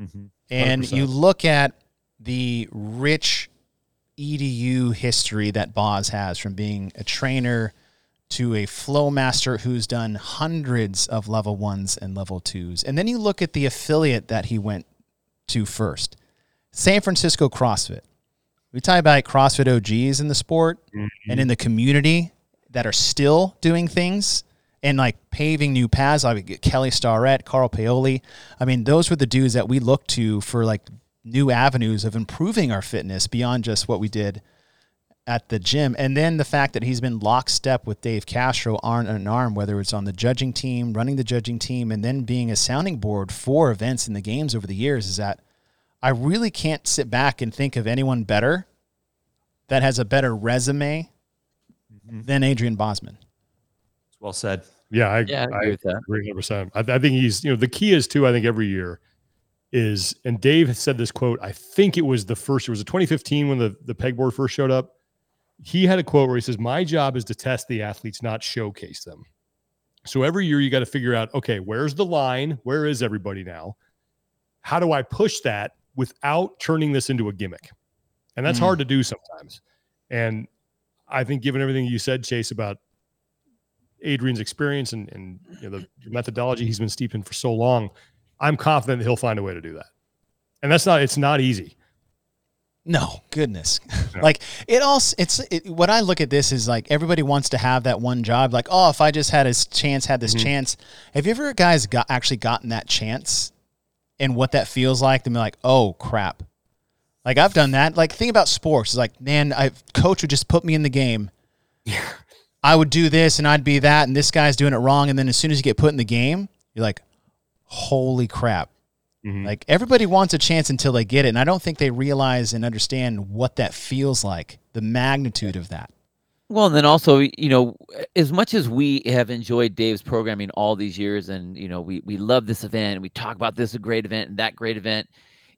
Mm-hmm. And you look at the rich EDU history that Boz has from being a trainer to a flow master who's done hundreds of level ones and level twos. And then you look at the affiliate that he went to first San Francisco CrossFit. We talk about CrossFit OGs in the sport and in mm-hmm. the community that are still doing things and like paving new paths. Like Kelly Starrett, Carl Paoli. I mean, those were the dudes that we looked to for like new avenues of improving our fitness beyond just what we did at the gym. And then the fact that he's been lockstep with Dave Castro arm in arm, whether it's on the judging team, running the judging team, and then being a sounding board for events in the games over the years is that I really can't sit back and think of anyone better that has a better resume mm-hmm. than Adrian Bozman. Well said. Yeah, I, Yeah, I I agree with that. 100%. I, I think he's, you know, the key is too, I think every year is, and Dave said this quote, I think it was the first, it was a 2015 when the, the pegboard first showed up. He had a quote where he says, My job is to test the athletes, not showcase them. So every year you got to figure out, okay, where's the line? Where is everybody now? How do I push that without turning this into a gimmick? And that's Mm. hard to do sometimes. And I think, given everything you said, Chase, about Adrian's experience and, and you know, the methodology he's been steeped in for so long, I'm confident that he'll find a way to do that. And that's not, it's not easy. No, goodness. Yeah. like it all it's it, what I look at this is like everybody wants to have that one job like oh if I just had a chance had this Mhm. chance. Have you ever guys got actually gotten that chance and what that feels like to be like oh crap. Like I've done that. Like think about sports. It's like man, I coach would just put me in the game. Yeah. I would do this and I'd be that and this guy's doing it wrong and then as soon as you get put in the game, you're like holy crap. Mhm. Like everybody wants a chance until they get it, and I don't think they realize and understand what that feels like, the magnitude of that. Well, and then also, you know, as much as we have enjoyed Dave's programming all these years, and you know, we we love this event, and we talk about this a great event and that great event,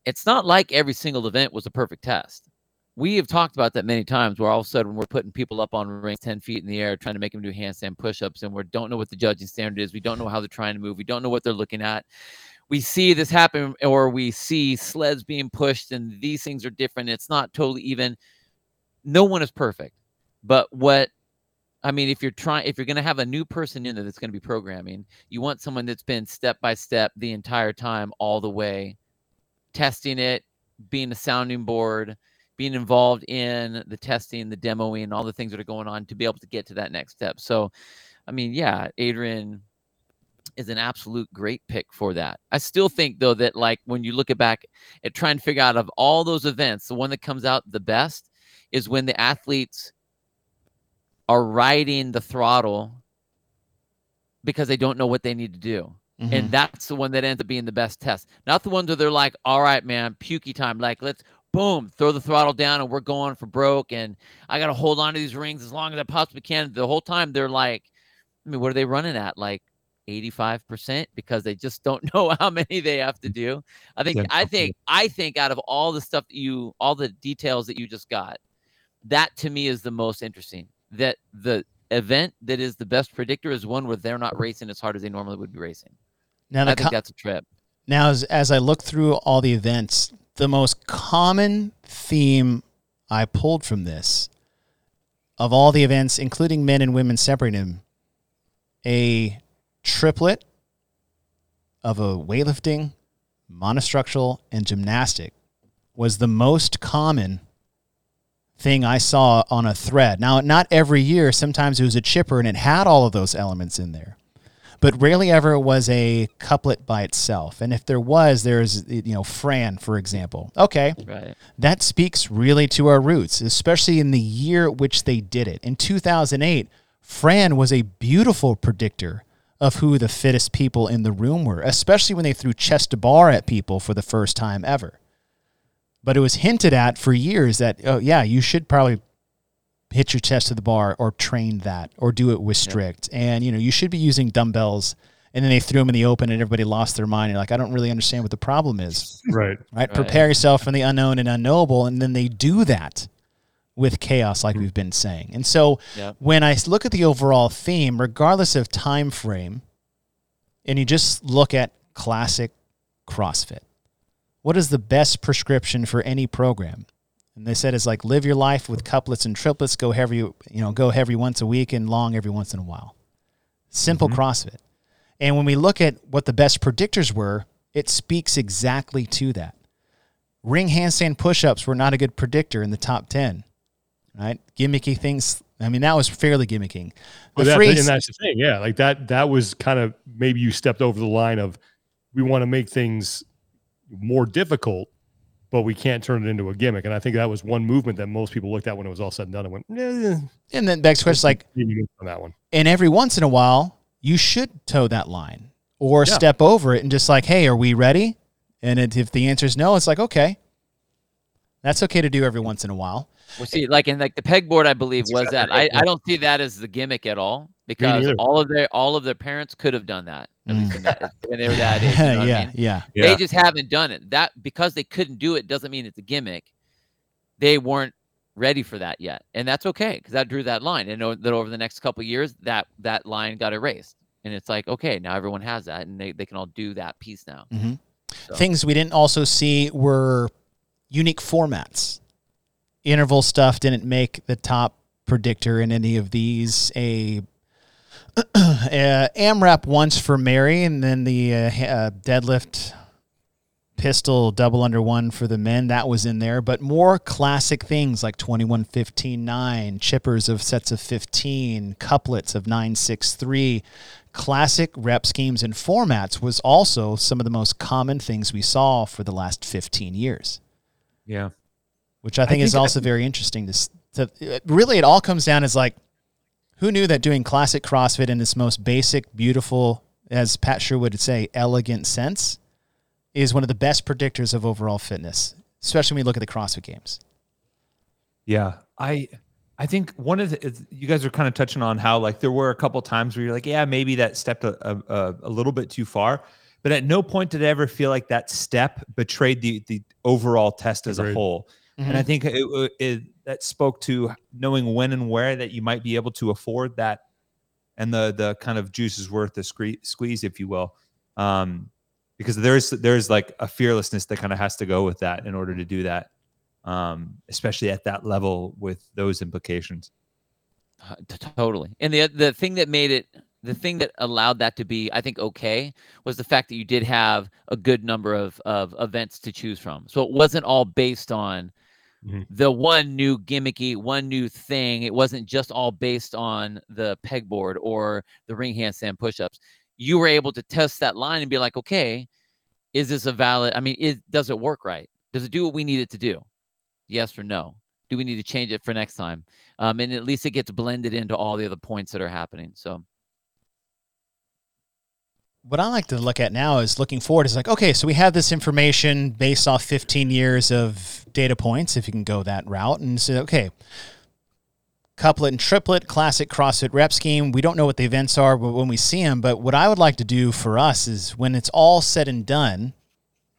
it's not like every single event was a perfect test. We have talked about that many times, where all of a sudden we're putting people up on rings ten feet in the air, trying to make them do handstand push-ups, and we don't know what the judging standard is. We don't know how they're trying to move. We don't know what they're looking at. We see this happen, or we see sleds being pushed, and these things are different. It's not totally even. No one is perfect. But what I mean, if you're trying, if you're going to have a new person in there that's going to be programming, you want someone that's been step by step the entire time, all the way, testing it, being a sounding board, being involved in the testing, the demoing, all the things that are going on to be able to get to that next step. So, I mean, yeah, Adrian is an absolute great pick for that. I still think though that like when you look at back at trying to figure out of all those events, the one that comes out the best is when the athletes are riding the throttle because they don't know what they need to do. Mhm. And that's the one that ends up being the best test. Not the ones where they're like, all right, man, pukey time. Like, let's boom, throw the throttle down and we're going for broke. And I got to hold on to these rings as long as I possibly can. The whole time they're like, I mean, what are they running at? Like 85% because they just don't know how many they have to do. I think, I think, I think out of all the stuff that you, all the details that you just got, that to me is the most interesting. That the event that is the best predictor is one where they're not racing as hard as they normally would be racing. now, I think co- that's a trip. now as, as I look through all the events, the most common theme I pulled from this, of all the events, including men and women separating, a triplet of a weightlifting, monostructural, and gymnastic was the most common thing I saw on a thread. Now, not every year, sometimes it was a chipper and it had all of those elements in there. But rarely ever was a couplet by itself. And if there was, there's, you know, Fran, for example. Okay, Right. that speaks really to our roots, especially in the year which they did it. In 2008, Fran was a beautiful predictor of who the fittest people in the room were, especially when they threw chest to bar at people for the first time ever. But it was hinted at for years that, oh, yeah, you should probably hit your chest to the bar or train that or do it with strict. And, you know, you should be using dumbbells. And then they threw them in the open and everybody lost their mind. You're like, I don't really understand what the problem is Right. right? Right. Prepare yourself for the unknown and unknowable, and then they do that with chaos, like hmm. we've been saying. And so, when I look at the overall theme, regardless of time frame, and you just look at classic CrossFit, what is the best prescription for any program? And they said it's like live your life with couplets and triplets. Go heavy, you know, go heavy once a week and long every once in a while. Simple mm-hmm. CrossFit. And when we look at what the best predictors were, it speaks exactly to that. ring handstand push-ups were not a good predictor in the top 10 right gimmicky things i mean that was fairly gimmicking the that, freeze and that's the thing, yeah. Like that, that was kind of maybe you stepped over the line of we want to make things more difficult, but we can't turn it into a gimmick. And I think that was one movement that most people looked at when it was all said and done and went, eh, and then next the question like on that one. and every once in a while you should toe that line or Yeah. step over it and just like hey are we ready and it, if the answer is no it's like okay that's okay to do every once in a while Well, see, like in like the pegboard, I believe was that. I. I don't see that as the gimmick at all because all of their all of their parents could have done that at least in that, when they that age. You know what I yeah mean? yeah They just haven't done it. That because they couldn't do it doesn't mean it's a gimmick. They weren't ready for that yet, and that's okay because that drew that line. And o- that over the next couple of years, that that line got erased, and it's like okay, now everyone has that, and they, they can all do that piece now. Mhm. So- things we didn't also see were unique formats interval stuff didn't make the top predictor in any of these a uh, AMRAP once for Mary, and then the uh, uh, deadlift pistol double under one for the men. That was in there, but more classic things like 21 15 9, chippers of sets of 15, couplets of 9 6 3. Classic rep schemes and formats was also some of the most common things we saw for the last 15 years Yeah. which I think, is think I- also very interesting. To, to really, it all comes down as like, who knew that doing classic CrossFit in its most basic, beautiful, as Pat Sherwood would say, elegant sense, is one of the best predictors of overall fitness, especially when you look at the CrossFit Games. Yeah, I I think one of the is- you guys are kind of touching on how like there were a couple times where you're like, yeah, maybe that stepped a, a, a little bit too far, but at no point did I ever feel like that step betrayed the the overall test as a Agreed. whole. And I mm-hmm. think it, it, it that spoke to knowing when and where that you might be able to afford that, and the the kind of juice is worth the squeeze, if you will, um, because there's there's like a fearlessness that kind of has to go with that in order to do that um, especially at that level with those implications. Uh, Totally. And the the thing that made it the thing that allowed that to be I think okay was the fact that you did have a good number of of events to choose from. So it wasn't all based on Mhm. the one new gimmicky, one new thing. It wasn't just all based on the pegboard or the ring handstand push-ups. You were able to test that line and be like, okay, is this a valid? I mean, does it work right? Does it do what we need it to do? Yes or no? Do we need to change it for next time? um, and at least it gets blended into all the other points that are happening. So what I like to look at now is looking forward is like, okay, so we have this information based off 15 years of data points, if you can go that route, and say, okay, couplet and triplet, classic CrossFit rep scheme. We don't know what the events are when we see them, but what I would like to do for us is when it's all said and done,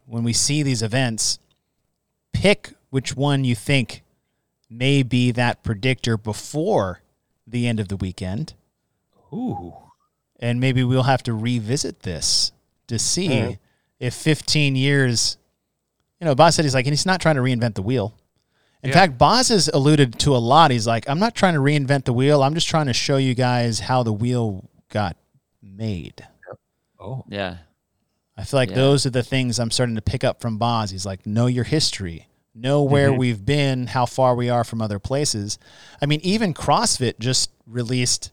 when we see these events, pick which one you think may be that predictor before the end of the weekend Ooh, and maybe we'll have to revisit this to see Mhm. if 15 years you know boz said he's like and he's not trying to reinvent the wheel. In Yeah. fact boz has alluded to a lot. He's like i'm not trying to reinvent the wheel. I'm just trying to show you guys how the wheel got made. Oh, yeah, i feel like Yeah. those are the things i'm starting to pick up from boz he's like know your history. Know where Mhm. we've been how far we are from other places. I mean even crossfit just released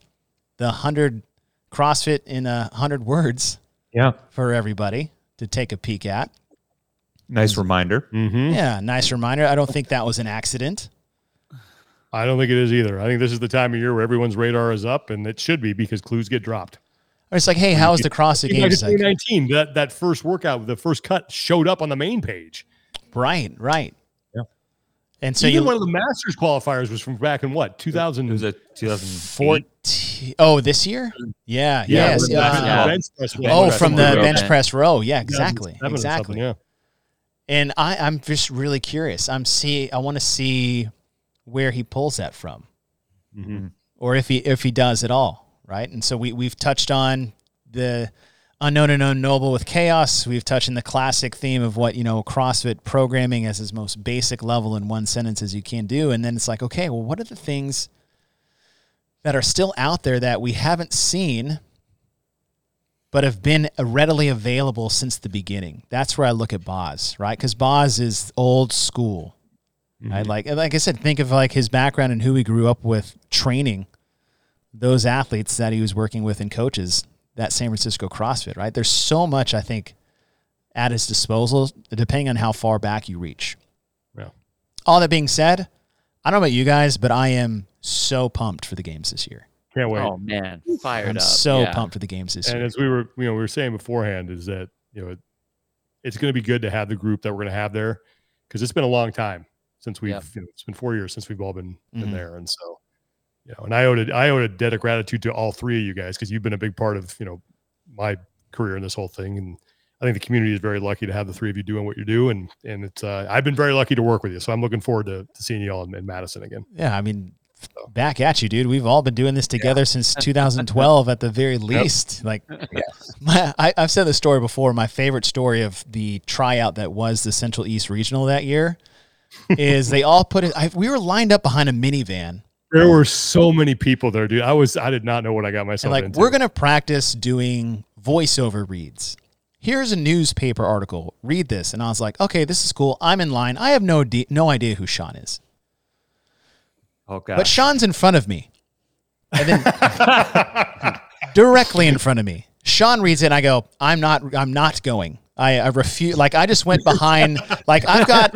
the 100 crossfit in a 100 words yeah. for everybody to take a peek at. Nice reminder. Mm-hmm. Yeah, nice reminder. I don't think that was an accident. I don't think it is either. I think this is the time of year where everyone's radar is up, and it should be because clues get dropped. It's like, hey, how was the CrossFit Even like in Games? 2019, that that first workout, the first cut showed up on the main page. right, right. Yeah. And so Even you one of the Masters qualifiers was from back in what 2000. It was a 2004. 14. Oh, this year? Yeah, yes. yeah, the uh, yeah. bench press was- Oh, Bench from the row. bench press row. Yeah, exactly. 2007 or something, Exactly. Yeah. And I, I'm just really curious. I'm see I want to see where he pulls that from. Mhm. or if he if he does at all, right? And so we we've touched on the unknown and unknowable with chaos. We've touched on the classic theme of what you know CrossFit programming as its most basic level in one sentence as you can do, and then it's like, okay, well, what are the things that are still out there that we haven't seen but have been readily available since the beginning. That's where I look at Boz, right? Because Boz is old school. Right? Mm-hmm. Like like I said, think of like his background and who he grew up with training those athletes that he was working with and coaches that San Francisco CrossFit, right? There's so much I think at his disposal, depending on how far back you reach. Yeah. All that being said, I don't know about you guys, but I am so pumped for the games this year. Can't wait. Oh man, fired I'm up. so yeah. pumped for the games this and year. And as we were, you know, we were saying beforehand, is that you know, it, it's going to be good to have the group that we're going to have there because it's been a long time since we've, Yep. you know, it's been four years since we've all been Mhm. there, and so, you know, and I owed a, I owed a debt of gratitude to all three of you guys because you've been a big part of you know my career in this whole thing, and I think the community is very lucky to have the three of you doing what you do, and and it's uh, I've been very lucky to work with you, so I'm looking forward to, to seeing you all in, in Madison again. Yeah, I mean, back at you, dude. We've all been doing this together since 2012 at the very least. Like, my, I, I've said this story before. My favorite story of the tryout that was the Central East Regional that year is they all put it. I, we were lined up behind a minivan, There were so many people there, dude. I was I did not know what I got and myself like, into. we're gonna practice doing voiceover reads. Here's a newspaper article. Read this, and I was like, okay, this is cool. I'm in line. I have no de- no idea who Sean is. Oh god. But Sean's in front of me. And then directly in front of me. Sean reads it and I go, I'm not I'm not going. I, I refuse like I just went behind like I've got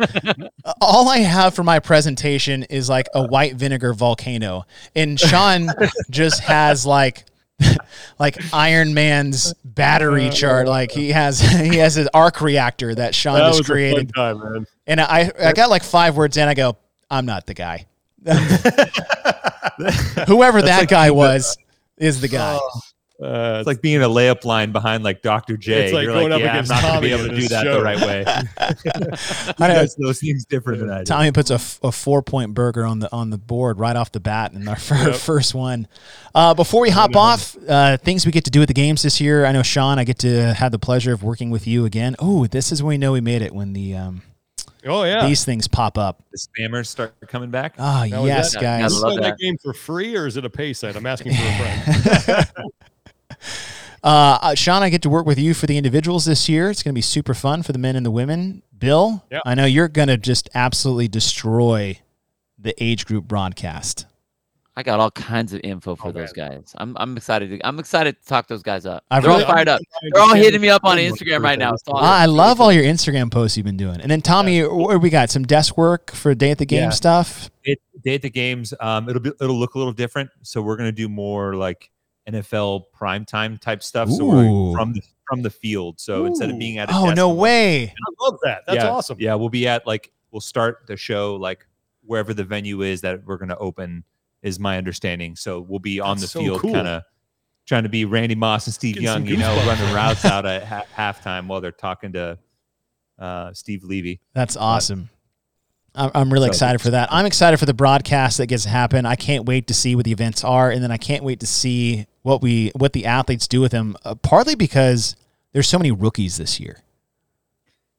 all I have for my presentation is like a white vinegar volcano. And Sean just has like like Iron Man's battery chart. Like he has he has his arc reactor that Sean that just was created. a fun time, man. And I I got like five words in. I go, I'm not the guy. Whoever that guy was is the guy. Uh, it's like being a layup line behind like Dr. J. It's like You're going like, up yeah, I'm against not going to be able to do that show. the right way. I know. He does those things different than I do. Tommy puts a four point burger on the on the board right off the bat in our fir- Yep. first one. Uh, before we hop off, uh, things we get to do at the games this year. I know Sean. I get to have the pleasure of working with you again. Oh, this is when we know we made it when the um, oh yeah. these things pop up. The spammers start coming back. Ah, Now, yes, that- guys. Is that, that. game for free or is it a pay site? I'm asking for a friend. Uh, uh, Sean, I get to work with you for the individuals this year. It's going to be super fun for the men and the women. Bill, Yeah. I know you're going to just absolutely destroy the age group broadcast. I got all kinds of info for Oh, those man. guys. I'm I'm excited. To, I'm excited to talk those guys up. I They're really- all fired up. They're all hitting me up on Instagram right now. It's awesome. Ah, I love all your Instagram posts you've been doing. And then Tommy, what we got? Some desk work for day at the game Yeah. stuff. It, day at the games, um, it'll be it'll look a little different. So we're gonna do more like NFL primetime type stuff. So we're from the from the field. So instead of being at a Oh desk no and- way! I love that. That's yeah, awesome. Yeah, we'll be at like we'll start the show like wherever the venue is that we're gonna open is my understanding. So we'll be on That's the so field, cool. kind of trying to be Randy Moss and Steve Getting Young, you know, running routes out at ha- halftime while they're talking to uh, Steve Levy. That's awesome. I'm, I'm really So- excited for that. I'm excited for the broadcast that gets to happen. I can't wait to see what the events are, and then I can't wait to see what we what the athletes do with them. Uh, partly because there's so many rookies this year.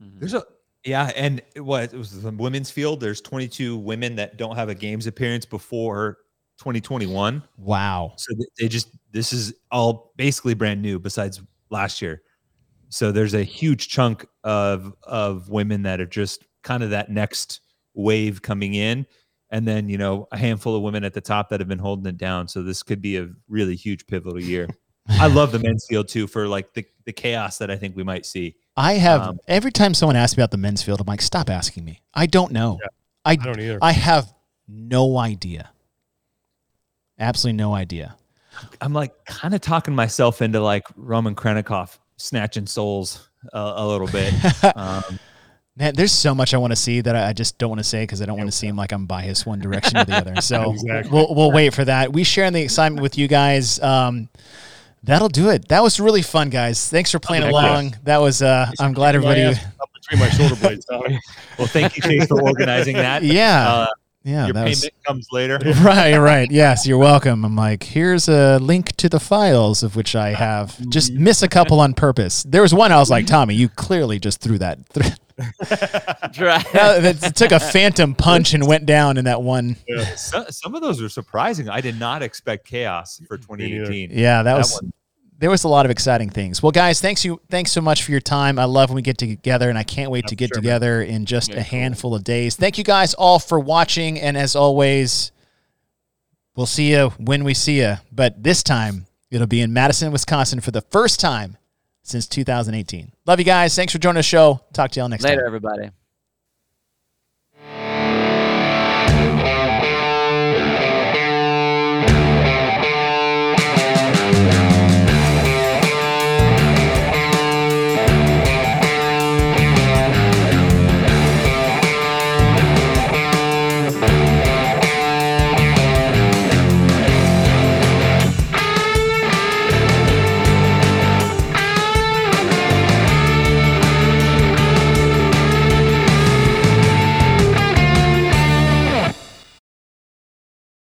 Mhm. There's a yeah, and it was it was the women's field. There's 22 women that don't have a games appearance before 2021. Wow. So they just this is all basically brand new besides last year. So there's a huge chunk of of women that are just kind of that next wave coming in and then you know a handful of women at the top that have been holding it down so this could be a really huge pivotal year i love the men's field too for like the, the chaos that i think we might see I have Um, every time someone asks me about the men's field, I'm like, stop asking me. I don't know. I I don't either. I have no idea. Absolutely no idea. i'm like kind of talking myself into like roman Khrennikov snatching souls a, a little bit um, Man, there's so much I want to see that I I just don't want to say because I don't want to seem like I'm biased one direction or the other. So Exactly. we'll we'll wait for that. We share in the excitement with you guys. Um, that'll do it. That was really fun, guys. Thanks for playing Heck yeah. along. That was. Uh, I'm glad everybody. up between my shoulder blades, well thank you chase for organizing that Yeah, uh, yeah. your That payment was, comes later right, right. Yes, you're welcome. I'm like, here's a link to the files of which I have just miss a couple on purpose. There was one I was like, Tommy, you clearly just threw that. Right. that that took a phantom punch and went down in that one. So, some of those are surprising. I did not expect chaos for 2018. Yeah, that, That was one- there was a lot of exciting things. Well, guys, thanks you thanks so much for your time. I love when we get together, and I can't wait Yeah, to get sure, man. together in just Yeah, a cool. handful of days. Thank you guys all for watching, and as always, we'll see you when we see you. But this time, it'll be in Madison, Wisconsin, for the first time since 2018. Love you guys. Thanks for joining the show. Talk to y'all next Later, time. everybody.